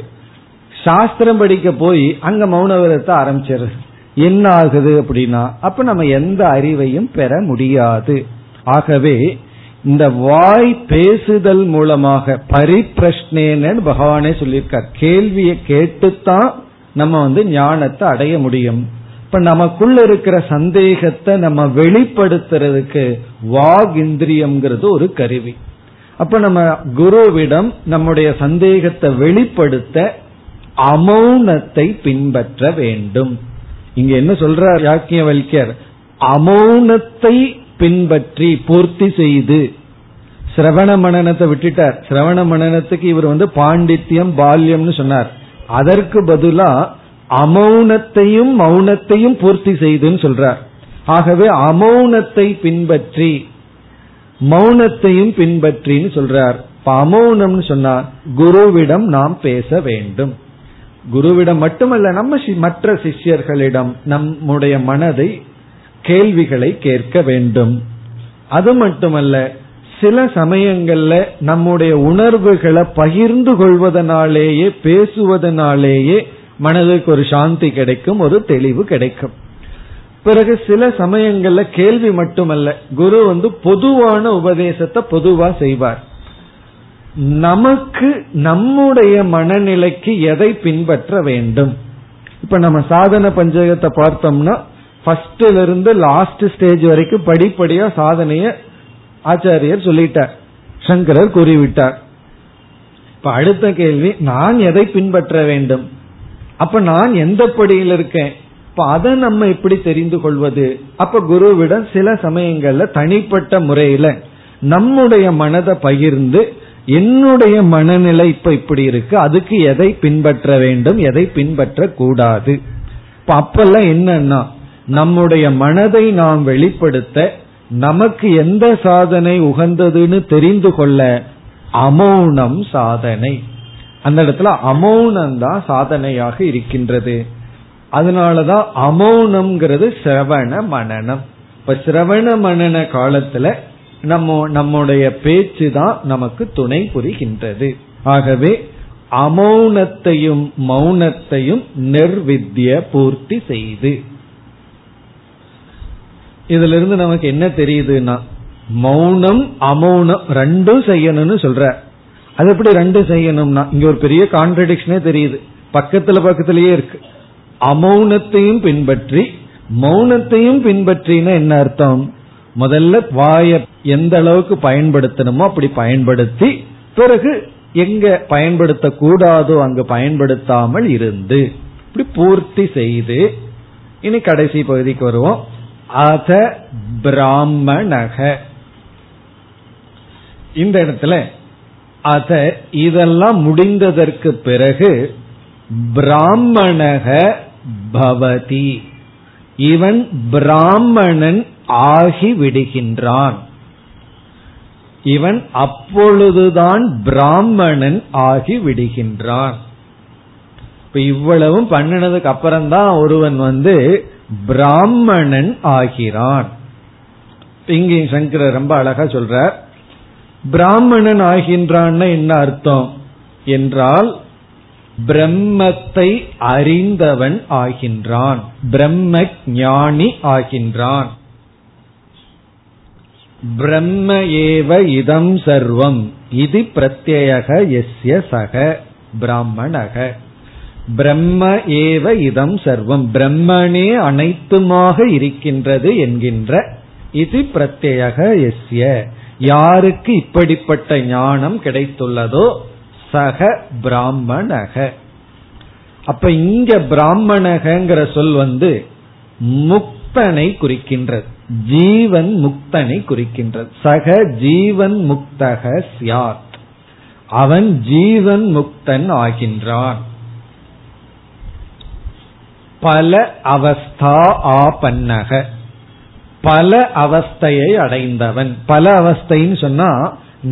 சாஸ்திரம் படிக்க போய் அங்க மௌன விரதத்தை ஆரம்பிச்சிடுறது என்ன ஆகுது அப்படின்னா அப்ப நம்ம எந்த அறிவையும் பெற முடியாது. ஆகவே இந்த வாய் பேசுதல் மூலமாக பரிப்பிரஷ்னேன்னு பகவானே சொல்லியிருக்கார். கேள்வியை கேட்டுத்தான் நம்ம வந்து ஞானத்தை அடைய முடியும். இப்ப நமக்குள்ள இருக்கிற சந்தேகத்தை நம்ம வெளிப்படுத்துறதுக்கு வாக் இந்திரியம்ங்கிறது ஒரு கருவி. அப்ப நம்ம குருவிடம் நம்முடைய சந்தேகத்தை வெளிப்படுத்த அமௌனத்தை பின்பற்ற வேண்டும். இங்க என்ன சொல்றார் யாக்கியவல்யர் அமௌனத்தை பின்பற்றி பூர்த்தி செய்து. சிரவண மனநத்தை விட்டுட்டார். சிரவண மனநத்துக்கு இவர் வந்து பாண்டித்யம் பால்யம்னு சொன்னார். அதற்கு பதிலா அமௌனத்தையும் மௌனத்தையும் பூர்த்தி செய்துன்னு சொல்றார். ஆகவே அமௌனத்தை பின்பற்றி மௌனத்தையும் பின்பற்றின்னு சொல்றார். அமௌனம்னு சொன்னா குருவிடம் நாம் பேச வேண்டும். குருவிடம் மட்டுமல்ல நம்ம மற்ற சிஷ்யர்களிடம் நம்முடைய மனதை கேள்விகளை கேட்க வேண்டும். அது மட்டுமல்ல சில சமயங்கள்ல நம்முடைய உணர்வுகளை பகிர்ந்து கொள்வதனாலேயே பேசுவதனாலேயே மனதுக்கு ஒரு சாந்தி கிடைக்கும் ஒரு தெளிவு கிடைக்கும். பிறகு சில சமயங்கள்ல கேள்வி மட்டுமல்ல குரு வந்து பொதுவான உபதேசத்தை பொதுவா செய்வார். நமக்கு நம்முடைய மனநிலைக்கு எதை பின்பற்ற வேண்டும்? இப்ப நம்ம சாதன பஞ்சகத்தை பார்த்தோம்னா ஃபர்ஸ்ட்ல இருந்து லாஸ்ட் ஸ்டேஜ் வரைக்கும் படிப்படியா சாதனைய ஆச்சாரியர் சொல்லிட்டார். சங்கரர் கூறிவிட்டார். இப்ப அடுத்த கேள்வி நான் எதை பின்பற்ற வேண்டும்? அப்ப நான் எந்த படியில் இருக்கேன்? இப்ப அதை நம்ம எப்படி தெரிந்து கொள்வது? அப்ப குருவிடம் சில சமயங்கள்ல தனிப்பட்ட முறையில நம்முடைய மனதை பகிர்ந்து என்னுடைய மனநிலை இப்ப இப்படி இருக்கு அதுக்கு எதை பின்பற்ற வேண்டும் எதை பின்பற்ற கூடாது இப்ப அப்பெல்லாம் என்னன்னா நம்முடைய மனதை நாம் வெளிப்படுத்த நமக்கு எந்த சாதனை உகந்ததுன்னு தெரிந்து கொள்ள அமௌனம் சாதனை. அந்த இடத்துல அமௌனம் தான் சாதனையாக இருக்கின்றது. அதனாலதான் அமௌனம்ங்கிறது சிரவண மனநம் இப்ப சிரவண மனன காலத்துல நம்ம நம்முடைய பேச்சு தான் நமக்கு துணை புரிகின்றது. ஆகவே அமௌனத்தையும் மௌனத்தையும் நிர்வித்திய பூர்த்தி செய்து இதுல இருந்து நமக்கு என்ன தெரியுதுன்னா மௌனம் அமௌனம் ரெண்டும் செய்யணும்னு சொல்ற. அது எப்படி ரெண்டும் செய்யணும்னா இங்க ஒரு பெரிய கான்ட்ரடிக்ஷனே தெரியுது. பக்கத்துல பக்கத்திலேயே இருக்கு. அமௌனத்தையும் பின்பற்றி மௌனத்தையும் பின்பற்றினா என்ன அர்த்தம்? முதல்ல வாய எந்த அளவுக்கு பயன்படுத்தணுமோ அப்படி பயன்படுத்தி பிறகு எங்க பயன்படுத்த கூடாதோ அங்கு பயன்படுத்தாமல் இருந்து. இப்படி பூர்த்தி செய்து இனி கடைசி பகுதிக்கு வருவோம். அத பிராமணக. இந்த இடத்துல அத இதெல்லாம் முடிந்ததற்கு பிறகு பிராமணக பவதி. இவன் பிராமணன் ஆகி விடுகின்றான். இவன் அப்பொழுதுதான் பிராமணன் ஆகி விடுகின்றான். இப்ப இவ்வளவும் பண்ணினதுக்கு அப்புறம்தான் ஒருவன் வந்து பிராமணன் ஆகிறான். இங்கே சங்கரர் ரொம்ப அழகா சொல்றார் பிராமணன் ஆகின்றான்னு என்ன அர்த்தம்? என்றால் பிரம்மத்தை அறிந்தவன் ஆகின்றான் பிரம்ம ஞானி ஆகின்றான். பிரம்ம ஏவ இதம் சர்வம் இது பிரத்யேக எஸ்ய சக பிராமணக. பிரம்ம ஏவ இதம் சர்வம். பிரம்மனே அனைத்துமாக இருக்கின்றது என்கின்ற இது பிரத்யேக எஸ்ய. யாருக்கு இப்படிப்பட்ட ஞானம் கிடைத்துள்ளதோ சக பிராமணக. அப்ப இங்க பிராமணகங்கிற சொல் வந்து முக்தனை குறிக்கின்றது. ஜீவன் முக்தனை குறிக்கின்றது. சக ஜீவன் முக்தக சியாத் அவன் ஜீவன் முக்தன் ஆகின்றான். பல அவஸ்தா ஆபன்னக. பல அவஸ்தையை அடைந்தவன். பல அவஸ்தைன்னு சொன்னா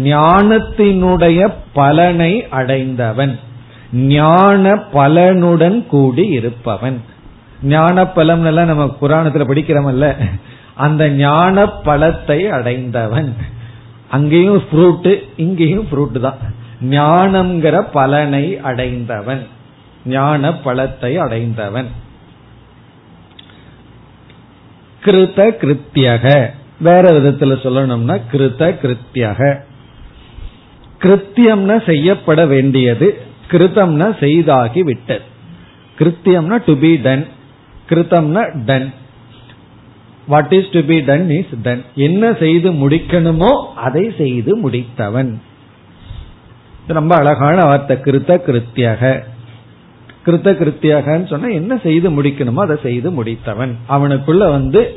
ஞானத்தினுடைய பலனை அடைந்தவன். ஞான பலனுடன் கூடி இருப்பவன். ஞான பலம் எல்லாம் நம்ம புராணத்துல படிக்கிறோம்ல அந்த ஞான பழத்தை அடைந்தவன். அங்கேயும் ஃப்ரூட்டு இங்கேயும் ஃப்ரூட் தான். ஞானம்ங்கிற பலனை அடைந்தவன். ஞான பலத்தை அடைந்தவன். கிருத கிருத்தியக. வேற விதத்துல சொல்லணும்னா கிருத கிருத்தியக. கிருத்தியம்னா செய்யப்பட வேண்டியது கிருத்தம்னா செய்தாகி விட்டது. கிருத்தியம்னா to be done கிருத்தம்னா done what is to be done is done என்ன செய்து முடிக்கணுமோ அதை செய்து முடித்தவன். ரொம்ப அழகான வார்த்தை கிருத்த கிருத்தியக. கிருத்த கிருத்தியாகன்னு சொன்னா என்ன செய்து முடிக்கணுமோ அதை செய்து முடித்தவன். அவனுக்குள்ள வந்து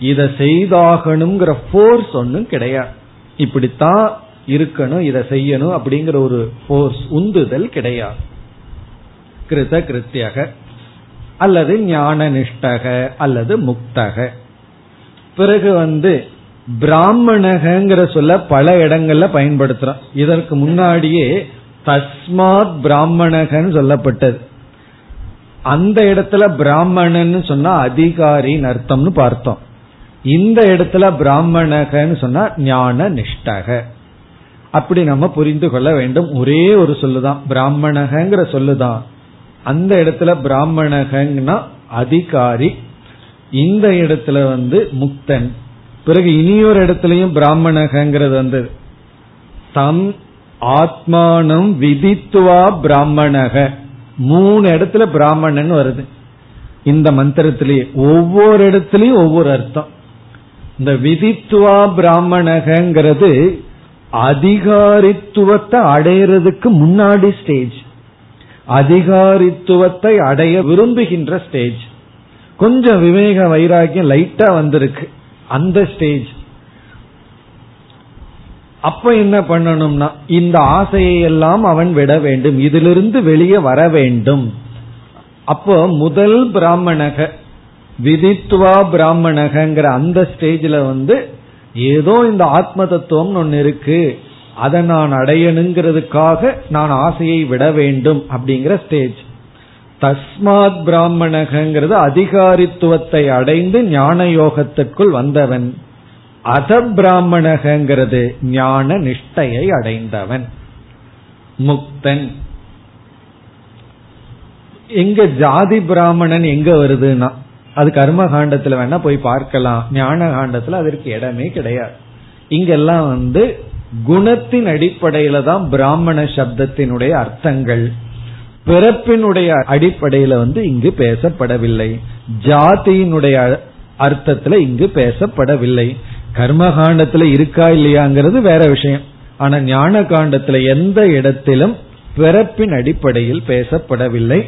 இதை செய்தாகணுங்கிற போர்ஸ் ஒன்னும் கிடையாது. இப்படித்தான் இருக்கணும் இதை செய்யணும் அப்படிங்கிற ஒரு போர்ஸ் உந்துதல் கிடையாது. கிருத கிருத்தியக அல்லது ஞான நிஷ்டக அல்லது முக்தக. பிறகு வந்து பிராமணகங்கிற சொல்ல பல இடங்கள்ல பயன்படுத்துறோம் இதற்கு முன்னாடியே தஸ்மாத் பிராமணகன்னு சொல்லப்பட்டது. அந்த இடத்துல பிராமணன்னு சொன்னா அதிகாரின்னு அர்த்தம்னு பார்த்தோம். இந்த இடத்துல பிராமணகன்னு சொன்னா ஞான நிஷ்டக. அப்படி நம்ம புரிந்து கொள்ள வேண்டும். ஒரே ஒரு சொல்லுதான். பிராமணகங்கிற சொல்லுதான். அந்த இடத்துல பிராமணகன்னா அதிகாரி. இந்த இடத்துல வந்து முக்தன். பிறகு இனியொரு இடத்துலயும் பிராமணகங்கிறது வந்து தம் ஆத்மானம் விதித்துவா பிராமணக. மூணு இடத்துல பிராமணன் வருது. இந்த மந்திரத்திலேயே ஒவ்வொரு இடத்துலயும் ஒவ்வொரு அர்த்தம். இந்த விதித்துவா பிராமணகங்கிறது அதிகாரித்துவத்தை அடையிறதுக்கு முன்னாடி ஸ்டேஜ் அதிகாரித்துவத்தை அடைய விரும்புகின்ற ஸ்டேஜ் கொஞ்சம் விவேக வைராக்கியம் லைட்டா வந்திருக்கு. அந்த ஸ்டேஜ் அப்ப என்ன பண்ணணும்னா இந்த ஆசையை எல்லாம் அவன் விட வேண்டும். இதிலிருந்து வெளியே வர வேண்டும். அப்போ முதல் பிராமணக விதித்துவா பிராமணகங்கிற அந்த ஸ்டேஜ்ல வந்து ஏதோ இந்த ஆத்ம தத்துவம் ஒன்னு இருக்கு. அதை நான் அடையணுங்கிறதுக்காக நான் ஆசையை விட வேண்டும் அப்படிங்கிற ஸ்டேஜ். தஸ்மாத் பிராமணகங்கிறது அதிகாரித்துவத்தை அடைந்து ஞான யோகத்திற்குள் வந்தவன். அத பிராமணகங்கிறது ஞான நிஷ்டையை அடைந்தவன். முக்தன். எங்க ஜாதி பிராமணன் எங்க வருதுன்னா அது கர்ம காண்டத்துல வேணா போய் பார்க்கலாம். ஞான காண்டத்துல அதற்கு இடமே கிடையாது. இங்கெல்லாம் வந்து குணத்தின் அடிப்படையில தான் பிராமண சப்தத்தினுடைய அர்த்தங்கள். பிறப்பினுடைய அடிப்படையில வந்து இங்கு பேசப்படவில்லை. ஜாதியினுடைய அர்த்தத்துல இங்கு பேசப்படவில்லை. கர்ம காண்டத்துல இருக்கா இல்லையாங்கிறது வேற விஷயம். ஆனா ஞான காண்டத்துல எந்த இடத்திலும் பிறப்பின் அடிப்படையில் பேசப்படவில்லை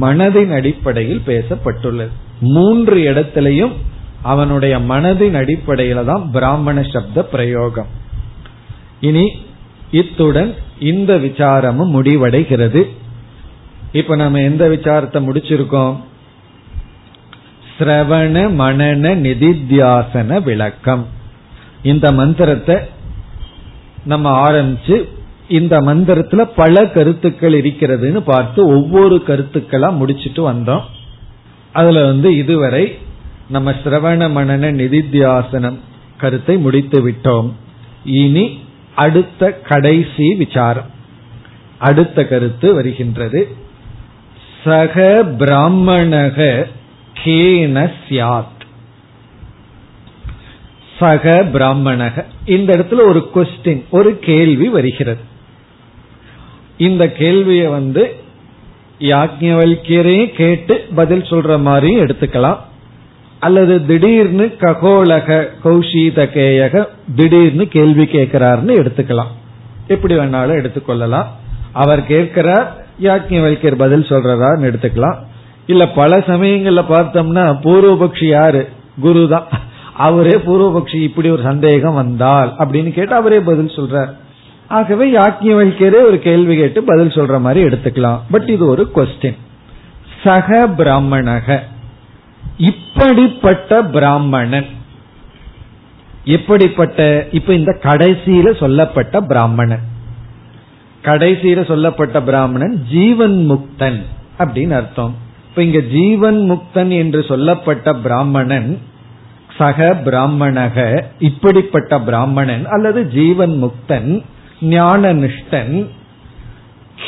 மனதின் அடிப்படையில் பேசப்பட்டுள்ளது. மூன்று இடத்திலையும் அவனுடைய மனதின் அடிப்படையில தான் பிராமண சப்த பிரயோகம். இனி இத்துடன் இந்த விசாரமும் முடிவடைகிறது. இப்ப நம்ம எந்த விசாரத்தை முடிச்சிருக்கோம்? சிரவண மனன நிதித்தியாசன விளக்கம். இந்த மந்திரத்தை நம்ம ஆரம்பிச்சு இந்த மந்திரத்துல பல கருத்துக்கள் இருக்கிறதுன்னு பார்த்து ஒவ்வொரு கருத்துக்களா முடிச்சிட்டு வந்தோம். அதுல வந்து இதுவரை நம்ம சிரவண மனன நிதித்தியாசனம் கருத்தை முடித்து விட்டோம். இனி அடுத்த கடைசி விசாரம். அடுத்த கருத்து வருகின்றது. சக பிராமணக கேன சியாத். சக பிராமணக. இந்த இடத்துல ஒரு கொஸ்டின் ஒரு கேள்வி வருகிறது. இந்த கேள்வியை வந்து யாஜ்ஞவல்யரே கேட்டு பதில் சொல்ற மாதிரியும் எடுத்துக்கலாம். அல்லது திடீர்னு ககோலக கௌஷீதகேயக திடீர்னு கேள்வி கேட்கிறார்னு எடுத்துக்கலாம். எப்படி வேணாலும் எடுத்துக்கொள்ளலாம். அவர் கேட்கிறார் யாஜ்ஞவல்யர் பதில் சொல்றதான்னு எடுத்துக்கலாம். இல்ல பல சமயங்கள்ல பார்த்தோம்னா பூர்வபக்ஷி யாரு? குரு தான் அவரே பூர்வபக்ஷி இப்படி ஒரு சந்தேகம் வந்தால் அப்படின்னு கேட்டு அவரே பதில் சொல்றார். ஆகவே யாக்கியவல்யரே ஒரு கேள்வி கேட்டு பதில் சொல்ற மாதிரி எடுத்துக்கலாம். பட் இது ஒரு கொஸ்டின் சக பிராமணக. இப்படிப்பட்ட பிராமணன். எப்படிப்பட்ட? இப்ப இந்த கடைசியில சொல்லப்பட்ட பிராமணன். கடைசியில சொல்லப்பட்ட பிராமணன் ஜீவன் முக்தன் அப்படின்னு அர்த்தம். இப்ப இங்க ஜீவன் முக்தன் என்று சொல்லப்பட்ட பிராமணன் சக பிராமணக இப்படிப்பட்ட பிராமணன் அல்லது ஜீவன் முக்தன் ஞான நிஷ்டன்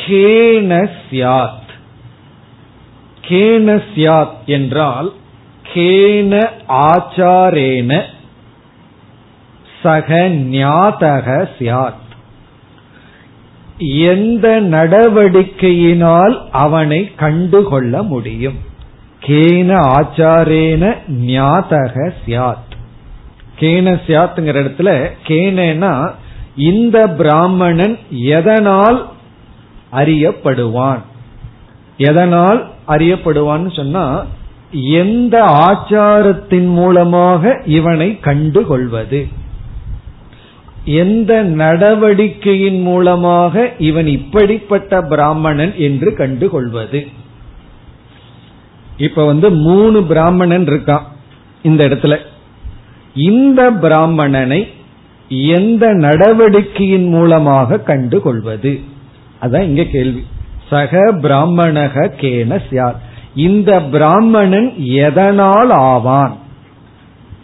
கேன சியாத் கேன சியாத் என்றால் கேன ஆச்சாரேன சக ஞாதக சியாத் எந்த நடவடிக்கையினால் அவனை கண்டுகொள்ள முடியும்? கேன ஆச்சாரேன ஞாதக சியாத். கேன சியாத்துங்கிற இடத்துல கேனா இந்த பிராமணன் எதனால் அறியப்படுவான்? எதனால் அறியப்படுவான்னு சொன்னா எந்த ஆச்சாரத்தின் மூலமாக இவனை கண்டுகொள்வது? எந்த நடவடிக்கையின் மூலமாக இவன் இப்படிப்பட்ட பிராமணன் என்று கண்டுகொள்வது? இப்ப வந்து மூணு பிராமணன் இருக்கான் இந்த இடத்துல. இந்த பிராமணனை எந்த நடவடிக்கையின் மூலமாக கண்டு கொள்வது அதான் இங்க கேள்வி. சக பிராமணக கேன சியார் இந்த பிராமணன் எதனால் ஆவான்?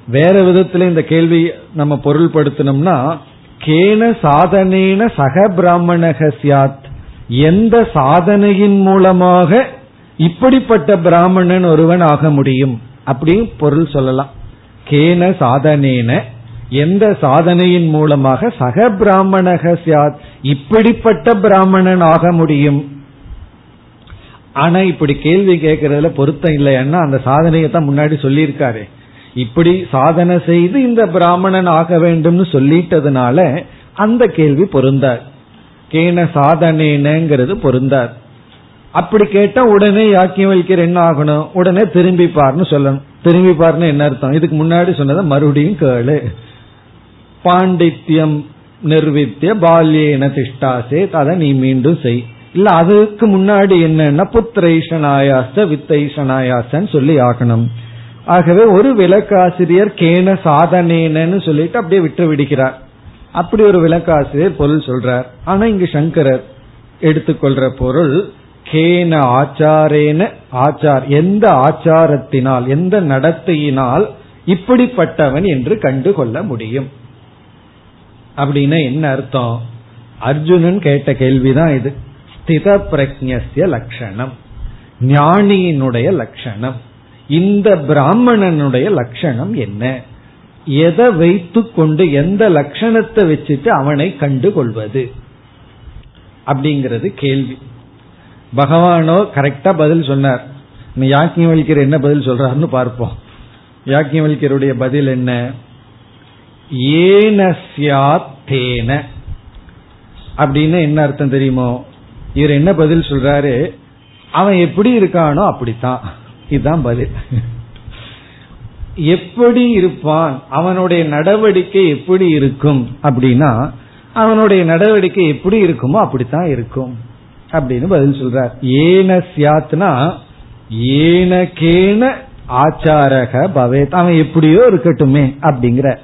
வேற விதத்துல இந்த கேள்வி நம்ம பொருள்படுத்தணும்னா கேன சாதனேன சக பிராமணக சியாத் எந்த சாதனையின் மூலமாக இப்படிப்பட்ட பிராமணன் ஒருவன் ஆக முடியும் அப்படின்னு பொருள் சொல்லலாம். கேன சாதனேன. எந்த சாதனையின் மூலமாக சக பிராமணக சியாத் இப்படிப்பட்ட பிராமணன் ஆக முடியும்? ஆனா இப்படி கேள்வி கேட்கறதுல பொருத்தம் இல்லைன்னா அந்த சாதனையை தான் முன்னாடி சொல்லியிருக்காரு. இப்படி சாதனை செய்து இந்த பிராமணன் ஆக வேண்டும்னு சொல்லிட்டதுனால அந்த கேள்வி பொருந்தார். கேன சாதனேனங்கிறது பொருந்தார். அப்படி கேட்டா உடனே யாக்கியம் வைக்கிற என்ன ஆகணும்? உடனே திரும்பி பாருன்னு சொல்லணும். திரும்பி பாருன்னு என்ன அர்த்தம்? இதுக்கு முன்னாடி சொன்னதை மறுபடியும் கேளு. பாண்டித்யம் நிர்வித்திய பால்யேன திஷ்டாசே அதை நீ மீண்டும் செய். இல்ல அதுக்கு முன்னாடி என்னன்னா புத்திரேஷனாயாச வித்தைஷனாயாசன்னு சொல்லி ஆகணும். ஆகவே ஒரு விளக்காசிரியர் கேன சாதனேனன்னு சொல்லிட்டு அப்படியே விட்டு விடுகிறார். அப்படி ஒரு விளக்காசிரியர் பொருள் சொல்றார். ஆனா இங்கு சங்கரர் எடுத்துக்கொள்ற பொருள் கேன ஆச்சாரேன ஆச்சார். எந்த ஆச்சாரத்தினால் எந்த நடத்தையினால் இப்படிப்பட்டவன் என்று கண்டு கொள்ள முடியும்? அப்படின்னா என்ன அர்த்தம்? அர்ஜுனன் கேட்ட கேள்விதான் இது. ஸ்தித பிரஜ்ய லட்சணம் ஞானியினுடைய லட்சணம் இந்த பிராமணனுடைய லட்சணம் என்ன? எதை வைத்து கொண்டு எந்த லட்சணத்தை வச்சுட்டு அவனை கண்டு கொள்வது அப்படிங்கிறது கேள்வி. பகவானோ கரெக்டா பதில் சொன்னார். யாக்கியவல்யர் என்ன பதில் சொல்றாருன்னு பார்ப்போம். யாக்கியவல்யருடைய பதில் என்ன? ஏனசியாத்தேன அப்படின்னு என்ன அர்த்தம் தெரியுமோ? இவர் என்ன பதில் சொல்றாரு? அவன் எப்படி இருக்கானோ அப்படித்தான். இதுதான் பதில். எப்படி இருப்பான்? அவனுடைய நடவடிக்கை எப்படி இருக்கும்? அப்படின்னா அவனுடைய நடவடிக்கை எப்படி இருக்குமோ அப்படித்தான் இருக்கும். அப்படின்னு பதில் சொல்றார். ஏன சியாத்னா ஏனகேன ஆச்சாரக பவேத். அவன் எப்படியோ இருக்கட்டுமே அப்படிங்கிற.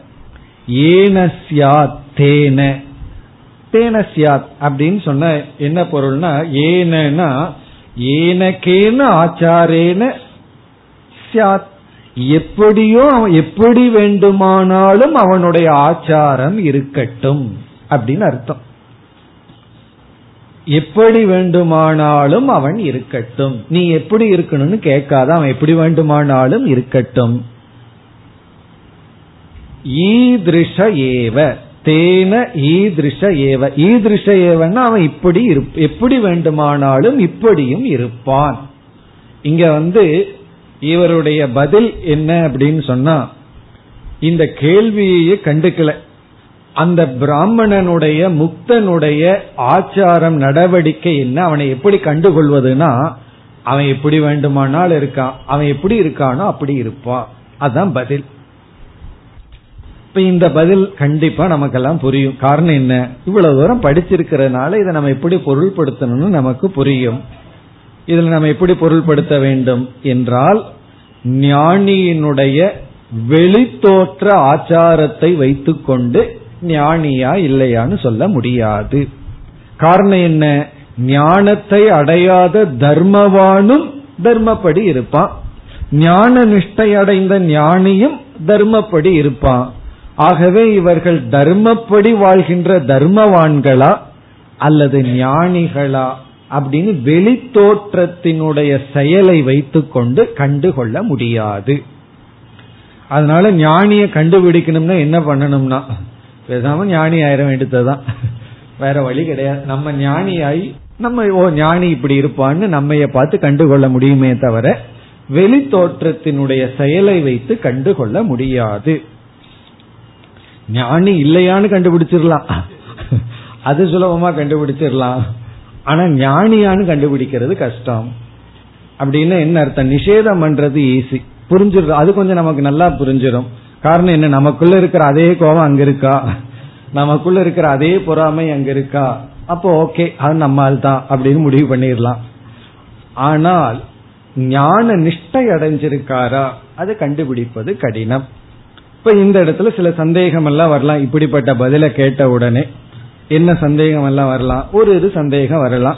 ஏன சியாத் தேன. தேன சியாத் அப்படின்னு சொன்ன என்ன பொருள்னா ஏனா ஏனகேன ஆச்சாரேன சியாத். எப்படியோ அவன் எப்படி வேண்டுமானாலும் அவனுடைய ஆச்சாரம் இருக்கட்டும் அப்படின்னு அர்த்தம். எப்படி வேண்டுமானாலும் அவன் இருக்கட்டும். நீ எப்படி இருக்கணும்னு கேட்காத அவன் எப்படி வேண்டுமானாலும் இருக்கட்டும். ஈதிருஷ ஏவ தேன ஈதிருஷ ஏவ. ஈதிருஷ ஏவன்னா அவன் இப்படி எப்படி வேண்டுமானாலும் இப்படியும் இருப்பான். இங்க வந்து இவருடைய பதில் என்ன அப்படின்னு சொன்னா இந்த கேள்வியையே கண்டுக்கல. அந்த பிராமணனுடைய முக்தனுடைய ஆச்சாரம் நடவடிக்கை என்ன? அவனை எப்படி கண்டுகொள்வதுன்னா அவன் எப்படி வேண்டுமானால் இருக்கான். அவன் எப்படி இருக்கானோ அப்படி இருப்பான். அதுதான் பதில். இப்ப இந்த பதில் கண்டிப்பா நமக்கெல்லாம் புரியும். காரணம் என்ன? இவ்வளவு தூரம் படிச்சிருக்கிறதுனால இதை நம்ம எப்படி பொருள்படுத்தணும்னு நமக்கு புரியும். இதுல நம்ம எப்படி பொருள்படுத்த வேண்டும் என்றால் ஞானியினுடைய வெளித்தோற்ற ஆச்சாரத்தை வைத்துக்கொண்டு ஞானியா இல்லையான்னு சொல்ல முடியாது. காரணம் என்ன? ஞானத்தை அடையாத தர்மவானும் தர்மப்படி இருப்பான். ஞான நிஷ்டை அடைந்த ஞானியும் தர்மப்படி இருப்பான். ஆகவே இவர்கள் தர்மப்படி வாழ்கின்ற தர்மவான்களா அல்லது ஞானிகளா அப்படின்னு வெளி தோற்றத்தினுடைய செயலை வைத்துக்கொண்டு கண்டுகொள்ள முடியாது. அதனால ஞானிய கண்டுபிடிக்கணும்னா என்ன பண்ணணும்னா பேசாம ஞானி ஆயிரம் வேண்டியதுதான். வேற வழி கிடையாது. நம்ம ஞானியாய் நம்ம ஓ ஞானி இப்படி இருப்பான்னு நம்மைய பார்த்து கண்டுகொள்ள முடியுமே தவிர வெளி தோற்றத்தினுடைய செயலை வைத்து கண்டுகொள்ள முடியாது. ஞானி இல்லையான்னு கண்டுபிடிச்சிடலாம். அது சுலபமா கண்டுபிடிச்சிடலாம். ஆனா ஞானியான்னு கண்டுபிடிக்கிறது கஷ்டம். அப்படின்னு என்ன அர்த்தம்? நிஷேதம் பண்றது ஈஸி புரிஞ்சிடும் அது கொஞ்சம் நமக்கு நல்லா புரிஞ்சிடும். காரணம் என்ன? நமக்குள்ள இருக்கிற அதே கோபம் அங்க இருக்கா? நமக்குள்ள இருக்கிற அதே பொறாமை அங்க இருக்கா? அப்போ ஓகே அது நம்மால் தான் அப்படின்னு முடிவு பண்ணிடலாம். ஆனால் ஞான நிஷ்டை அடைஞ்சிருக்காரா? அதை கண்டுபிடிப்பது கடினம். இப்ப இந்த இடத்துல சில சந்தேகம் எல்லாம் வரலாம். இப்படிப்பட்ட பதில கேட்ட உடனே என்ன சந்தேகம் எல்லாம் வரலாம்? ஒரு இது சந்தேகம் வரலாம்.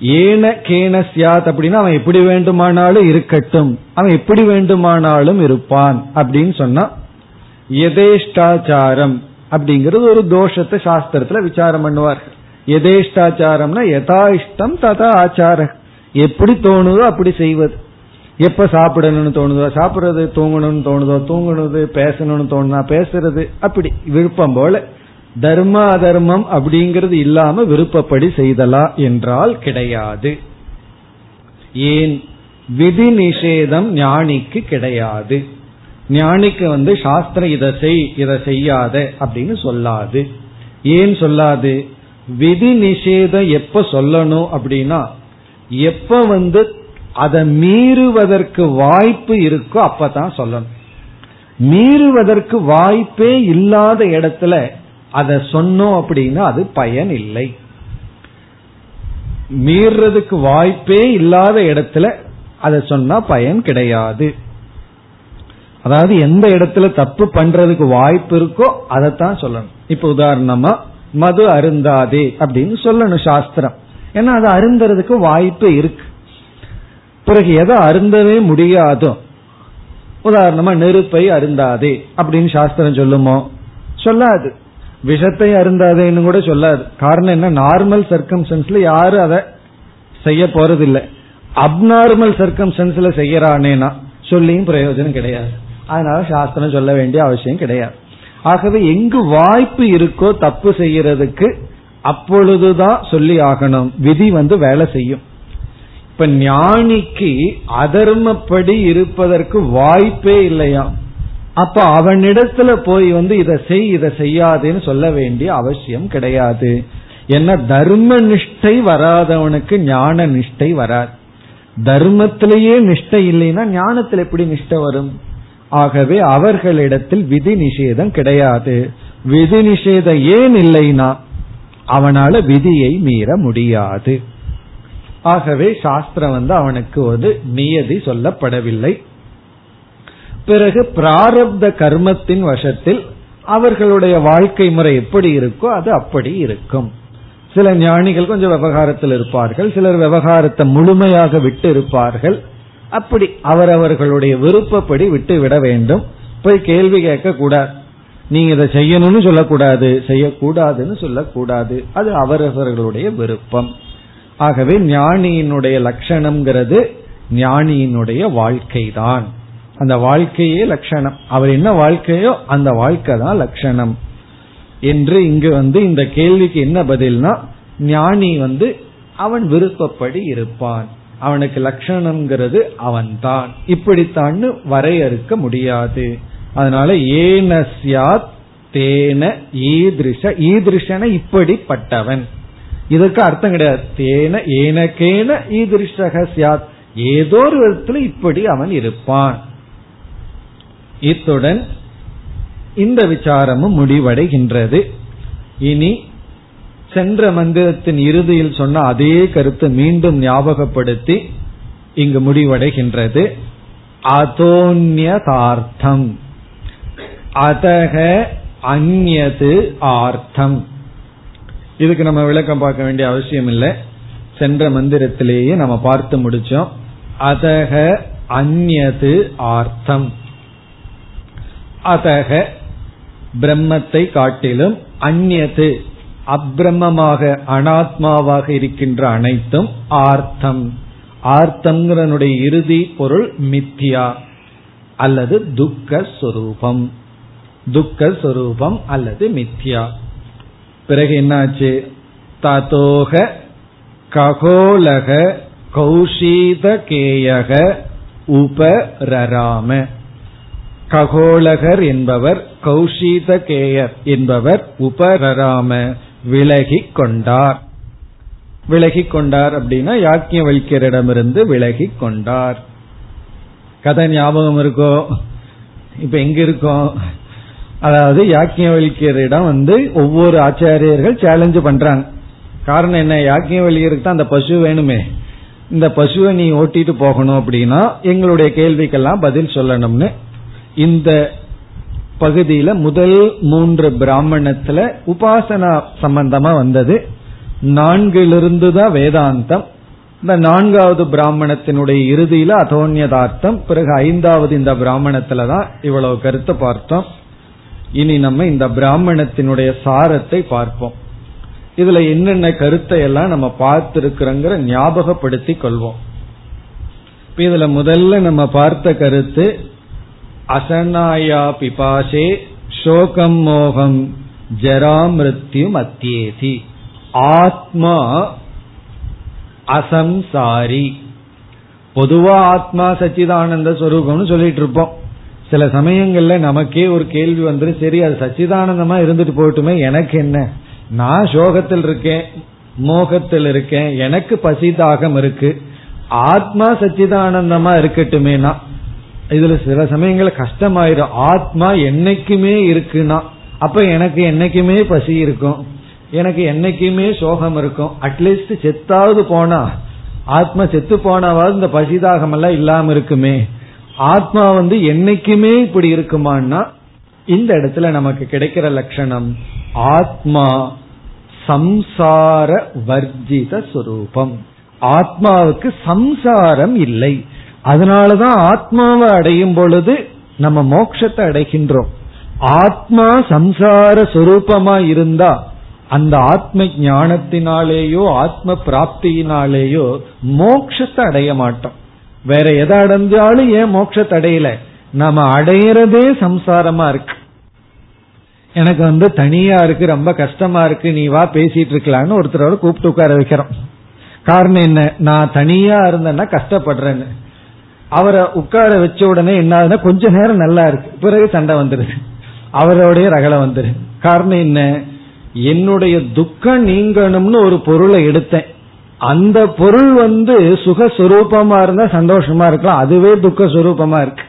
ஏன கேன சியாத் அப்படின்னா அவன் எப்படி வேண்டுமானாலும் இருக்கட்டும். அவன் எப்படி வேண்டுமானாலும் இருப்பான் அப்படின்னு சொன்னா எதேஷ்டாச்சாரம் அப்படிங்கிறது ஒரு தோஷத்தை சாஸ்திரத்துல விசாரம் பண்ணுவார் எதேஷ்டாச்சாரம்னா யதா இஷ்டம் ததா ஆச்சார. எப்படி தோணுதோ அப்படி செய்வது. எப்ப சாப்பிடணும்னு தோணுதோ சாப்பிடுறது தூங்கணும்னு தோணுதோ தூங்கணுது பேசணும்னு தோணுனா பேசுறது அப்படி விருப்பம் போல தர்ம அதர்மம் அப்படிங்கிறது இல்லாம விருப்பப்படி செய்தலா என்றால் கிடையாது. ஏன்? விதி நிஷேதம் ஞானிக்கு கிடையாது. ஞானிக்கு வந்து சாஸ்திரம் இதை செய் இதை செய்யாத அப்படின்னு சொல்லாது. ஏன் சொல்லாது? விதி நிஷேதம் எப்ப சொல்லணும் அப்படின்னா எப்ப வந்து அதை மீறுவதற்கு வாய்ப்பு இருக்கோ அப்பதான் சொல்லணும். மீறுவதற்கு வாய்ப்பே இல்லாத இடத்துல அதை சொன்னோம் அப்படின்னா அது பயன் இல்லை. மீறதுக்கு வாய்ப்பே இல்லாத இடத்துல அதை சொன்னா பயன் கிடையாது. அதாவது எந்த இடத்துல தப்பு பண்றதுக்கு வாய்ப்பு இருக்கோ அதைத்தான் சொல்லணும். இப்ப உதாரணமா மது அருந்தாதே அப்படின்னு சொல்லணும் சாஸ்திரம். ஏன்னா அது அருந்தறதுக்கு வாய்ப்பு இருக்கு. பிறகு எதை அருந்தவே முடியாதோ உதாரணமா நெருப்பை அருந்தாதே அப்படின்னு சாஸ்திரம் சொல்லுமோ? சொல்லாது. விஷத்தை அருந்தாதேன்னு கூட சொல்லாது. காரணம் என்ன? நார்மல் சர்க்கம்சன்ஸ்ல யாரும் அதை செய்ய போறதில்லை. அப்நார்மல் சர்க்கம்சன்ஸ்ல செய்யறானேனா சொல்லியும் பிரயோஜனம் கிடையாது. அதனால சாஸ்திரம் சொல்ல வேண்டிய அவசியம் கிடையாது. ஆகவே எங்கு வாய்ப்பு இருக்கோ தப்பு செய்யறதுக்கு அப்பொழுதுதான் சொல்லி ஆகணும். விதி வந்து வேலை செய்யும். இப்ப ஞானிக்கு அதர்மப்படி இருப்பதற்கு வாய்ப்பே இல்லையா? அப்ப அவனிடத்துல போய் வந்து இதை செய் இதை செய்யாதுன்னு சொல்ல வேண்டிய அவசியம் கிடையாது. என்ன தர்ம நிஷ்டை வராதவனுக்கு ஞான நிஷ்டை வராது. தர்மத்திலேயே நிஷ்டை இல்லைன்னா ஞானத்தில் எப்படி நிஷ்டை வரும்? ஆகவே அவர்களிடத்தில் விதி நிஷேதம் கிடையாது. விதி நிஷேதம் ஏன் இல்லைனா அவனால விதியை மீற முடியாது. ஆகவே சாஸ்திரம் வந்து அவனுக்கு ஒரு நியதி சொல்லப்படவில்லை. பிறகு பிராரப்த கர்மத்தின் வசத்தில் அவர்களுடைய வாழ்க்கை முறை எப்படி இருக்கோ அது அப்படி இருக்கும். சில ஞானிகள் கொஞ்சம் விவகாரத்தில் இருப்பார்கள் சிலர் விவகாரத்தை முழுமையாக விட்டு இருப்பார்கள். அப்படி. அவரவர்களுடைய விருப்பப்படி விட்டு விட வேண்டும். போய் கேள்வி கேட்க கூடாது நீங்க இதை செய்யணும்னு சொல்லக்கூடாது செய்யக்கூடாதுன்னு சொல்லக்கூடாது. அது அவரவர்களுடைய விருப்பம். ஆகவே ஞானியினுடைய லட்சணம்ங்கிறது ஞானியினுடைய வாழ்க்கை தான் அந்த வாழ்க்கையே லட்சணம். அவர் என்ன வாழ்க்கையோ அந்த வாழ்க்கை தான் லட்சணம். என்று இங்கு வந்து இந்த கேள்விக்கு என்ன பதில்னா ஞானி வந்து அவன் விருப்பப்படி இருப்பான். அவனுக்கு லட்சணம்ங்கிறது அவன்தான். இப்படித்தான்னு வரையறுக்க முடியாது. அதனால ஏனஸ்யாத் தேன ஈதிருஷ. ஈதிருஷன இப்படிப்பட்டவன். இதற்கு அர்த்தம் கிடையாது. தேன ஏனக்கேன ஈதிருஷக சியாத் ஏதோ ஒரு விதத்துல இப்படி அவன் இருப்பான். இத்துடன் இந்த விசாரமும் முடிவடைகின்றது. இனி சென்ற மந்திரத்தின் இறுதியில் சொன்ன அதே கருத்து மீண்டும் ஞாபகப்படுத்தி இங்கு முடிவடைகின்றது. அதோன்யதார்த்தம். அதக அந்நது ஆர்த்தம். இதுக்கு நம்ம விளக்கம் பார்க்க வேண்டிய அவசியம் இல்லை சென்ற மந்திரத்திலேயே நம்ம பார்த்து முடிச்சோம். அதக அந்நது ஆர்த்தம். அதக பிரம்மத்தை காட்டிலும் அந்நது அப்ரமமாக அனாத்மாவாக இருக்கின்ற அனைத்தும் ஆர்த்தம். ஆர்த்தம்ங்கிறனுடைய இறுதி பொருள் மித்தியா அல்லது துக்க சொரூபம் துக்க சொரூபம் அல்லது மித்யா பிறகு என்னாச்சு? ததோக ககோலக கௌஷீதகேயக உபரராம. ககோலகர் என்பவர் கௌஷீதகேயர் என்பவர் உபரராம. விலகி கொண்டார் விலகி கொண்டார் அப்படின்னா யாக்கிய வைக்கியரிடமிருந்து விலகி கொண்டார் கதை ஞாபகம் இருக்கோ? இப்ப எங்க இருக்கோம் அதாவது யாக்கியவல்யரிடம் வந்து ஒவ்வொரு ஆச்சாரியர்கள் சேலஞ்சு பண்றாங்க. காரணம் என்ன? யாக்கியவல்யருக்கு தான் அந்த பசு வேணுமே. இந்த பசுவை நீ ஓட்டிட்டு போகணும் அப்படின்னா எங்களுடைய கேள்விக்கெல்லாம் பதில் சொல்லணும்னு. இந்த பகுதியில முதல் மூன்று பிராமணத்துல உபாசனா சம்பந்தமா வந்தது. நான்கிலிருந்து தான் வேதாந்தம். இந்த நான்காவது பிராமணத்தினுடைய இறுதியில அதோன்யதார்த்தம். பிறகு ஐந்தாவது இந்த பிராமணத்துல தான் இவ்வளவு கருத்தை பார்த்தோம். இனி நம்ம இந்த பிராமணத்தினுடைய சாரத்தை பார்ப்போம். இதுல என்னென்ன கருத்தை எல்லாம் நம்ம பார்த்திருக்கிறோங்கிற ஞாபகப்படுத்தி கொள்வோம். இதுல முதல்ல நம்ம பார்த்த கருத்து அசனாயா பிபாசே சோகம் மோகம் ஜராமிருத்யு அத்தியேதி ஆத்மா அசம்சாரி. பொதுவா ஆத்மா சச்சிதானந்த ஸ்வரூபம்னு சொல்லிட்டு இருப்போம் சில சமயங்கள்ல நமக்கே ஒரு கேள்வி வந்துடும் சரி அது சச்சிதானந்தமா இருந்துட்டு போகட்டுமே எனக்கு என்ன? நான் சோகத்தில் இருக்கேன் மோகத்தில் இருக்கேன் எனக்கு பசிதாகம் இருக்கு. ஆத்மா சச்சிதானந்தமா இருக்கட்டுமேனா? இதுல சில சமயங்கள கஷ்டமாயிரும் ஆத்மா என்னைக்குமே இருக்குன்னா அப்ப எனக்கு என்னைக்குமே பசி இருக்கும். எனக்கு என்னைக்குமே சோகம் இருக்கும். அட்லீஸ்ட் செத்தாவது போனா ஆத்மா செத்து போனாவது இந்த பசிதாகம் எல்லாம் இல்லாம இருக்குமே. ஆத்மா வந்து என்னைக்குமே இப்படி இருக்குமான்னா இந்த இடத்துல நமக்கு கிடைக்கிற லட்சணம் ஆத்மா சம்சார வர்ஜித சுரூபம். ஆத்மாவுக்கு சம்சாரம் இல்லை. அதனாலதான் ஆத்மாவை அடையும் பொழுது நம்ம மோட்சத்தை அடைகின்றோம். ஆத்மா சம்சார சுரூபமா இருந்தா அந்த ஆத்ம ஞானத்தினாலேயோ ஆத்ம பிராப்தியினாலேயோ மோட்சத்தை அடைய மாட்டோம். வேற எதை அடைஞ்சாலும் ஏன் மோட்சத்தை அடையல? நாம அடையிறதே சம்சாரமா இருக்கு. எனக்கு வந்து தனியா இருக்கு ரொம்ப கஷ்டமா இருக்கு நீ வா பேசிட்டு இருக்கலான்னு ஒருத்தரோட கூப்பிட்டு உட்கார வைக்கிறோம். காரணம் என்ன? நான் தனியா இருந்தேன்னா கஷ்டப்படுறேன்னு. அவரை உட்கார வச்ச உடனே என்ன ஆகுதுன்னா கொஞ்ச நேரம் நல்லா இருக்கு. பிறகு சண்டை வந்துருது. அவரோடைய ரகலை வந்துரு. காரணம் என்ன? என்னுடைய துக்கம் நீங்கணும்னு ஒரு பொருளை எடுத்தேன். அந்த பொருள் வந்து சுகஸ்வரூபமா இருந்தா சந்தோஷமா இருக்கலாம். அதுவே துக்க சுரூபமா இருக்கு.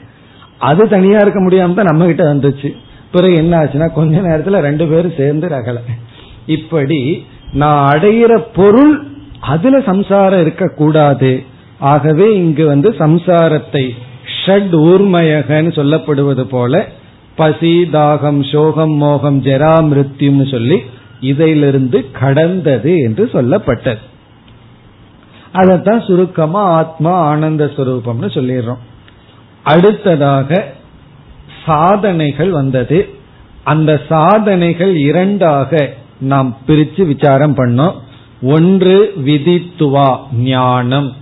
அது தனியா இருக்க முடியாம தான் நம்ம கிட்ட வந்துச்சு. பிறகு என்ன ஆச்சுன்னா கொஞ்ச நேரத்துல ரெண்டு பேரும் சேர்ந்து ரகல. இப்படி நான் அடையிற பொருள் அதுல சம்சாரம் இருக்கக்கூடாது. ஆகவே இங்கு வந்து சம்சாரத்தை ஷட் ஊர்மயகன்னு சொல்லப்படுவது போல பசி தாகம் சோகம் மோகம் ஜெரா மிருத்யும்னு சொல்லி இதிலிருந்து கடந்தது என்று சொல்லப்பட்டது. அதத்தான் சுருக்கமா ஆத்மா ஆனந்த சுரூபம்னு சொல்லிடுறோம். அடுத்ததாக சாதனைகள் வந்தது. அந்த சாதனைகள் இரண்டாக நாம் பிரிச்சு விசாரம் பண்ணோம். ஒன்று விதித்துவா ஞானம்.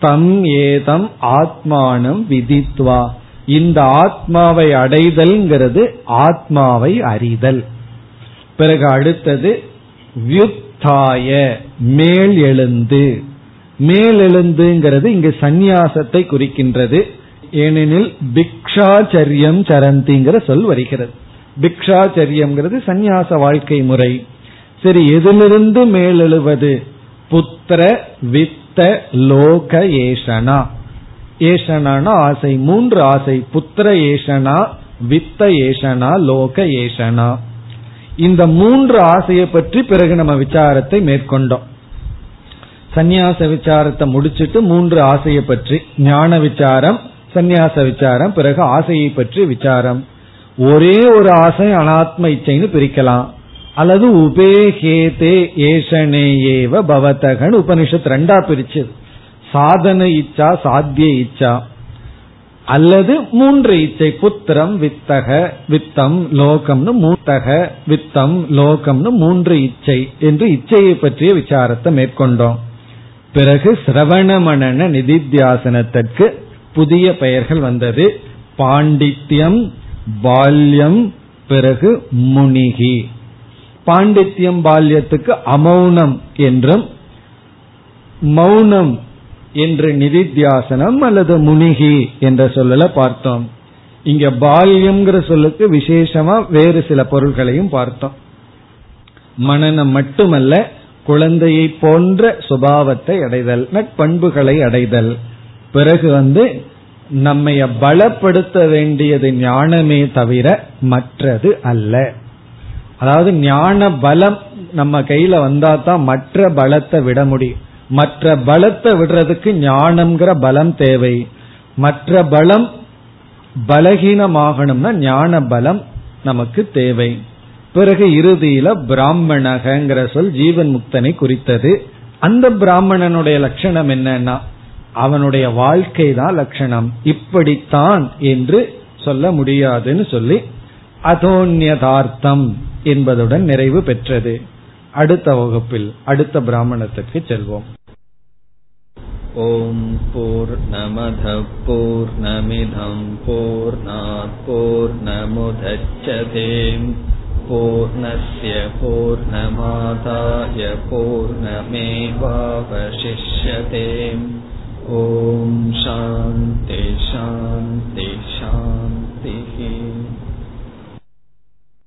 தம் ஏதம் ஆத்மானம் விதித்வா. இந்த ஆத்மாவை அடைதல்ங்கிறது ஆத்மாவை அறிதல். பிறகு அடுத்தது வியுத்தாய மேல் எழுந்து. மேல் எழுந்துங்கிறது இங்கு சந்நியாசத்தை குறிக்கின்றது. ஏனெனில் பிக்ஷாச்சரியம் சரந்திங்கிற சொல் வருகிறது. பிக்ஷாச்சரியம்ங்கிறது சந்நியாச வாழ்க்கை முறை. சரி எதிலிருந்து மேலெழுவது? புத்திர புத்த லோக ஏஷனா. ஏஷனான ஆசை மூன்று ஆசை. புத்திர ஏஷனா வித்த ஏஷனா லோக ஏஷனா. இந்த மூன்று ஆசையை பற்றி பிறகு நம்ம விசாரத்தை மேற்கொண்டோம். சந்நியாச விசாரத்தை முடிச்சிட்டு மூன்று ஆசையை பற்றி ஞான விசாரம் சந்நியாச விசாரம் பிறகு ஆசையை பற்றி விசாரம். ஒரே ஒரு ஆசை அனாத்ம இச்சைன்னு பிரிக்கலாம். அல்லது உபேஹேதே ஏஷனே ஏவ பவத்தகன். உபனிஷத் ரெண்டா பிரிச்சு சாதன இச்சா சாத்திய இச்சா. அல்லது மூன்று இச்சை புத்திரம் வித்தக வித்தம் லோகம்னு மூத்தக வித்தம் லோகம்னு மூன்று இச்சை என்று இச்சையை பற்றிய விசாரத்தை மேற்கொண்டோம். பிறகு சிரவணமணன நிதித்தியாசனத்திற்கு புதிய பெயர்கள் வந்தது. பாண்டித்யம் பால்யம் பிறகு முனிகி. பாண்டித்யம் பால்யத்துக்கு அமௌனம் என்றும் மௌனம் என்று நிதித்தியாசனம் அல்லது முனிகி என்ற சொல்லல பார்த்தோம். இங்க பால்யம்ங்கிற சொல்லுக்கு விசேஷமா வேறு சில பொருள்களையும் பார்த்தோம். மனநம் மட்டுமல்ல குழந்தையை போன்ற சுபாவத்தை அடைதல் நட்பண்புகளை அடைதல். பிறகு வந்து நம்மைய பலப்படுத்த வேண்டியது ஞானமே தவிர மற்றது அல்ல. அதாவது ஞான பலம் நம்ம கையில வந்தா தான் மற்ற பலத்தை விட முடியும். மற்ற பலத்தை விடுறதுக்கு ஞானம்ங்கிற பலம் தேவை. மற்ற பலம் பலகீனமாகணும்னா ஞான பலம் நமக்கு தேவை. பிறகு இறுதியில பிராமணகங்கிற சொல் ஜீவன் முக்தனை குறித்தது. அந்த பிராமணனுடைய லட்சணம் என்னன்னா அவனுடைய வாழ்க்கை தான் லட்சணம். இப்படித்தான் என்று சொல்ல முடியாதுன்னு சொல்லி அதோன்யதார்த்தம். என்பதுடன் நிறைவு பெற்றது அடுத்த வகுப்பில் அடுத்த பிராமணத்திற்கு செல்வோம் ॐ पूर्णमधः पूर्णमिधं पूर्णात् पूर्णस्य पूर्णमादाय पूर्णमेवावशिष्यते ॐ शान्ति शान्ति शान्तिः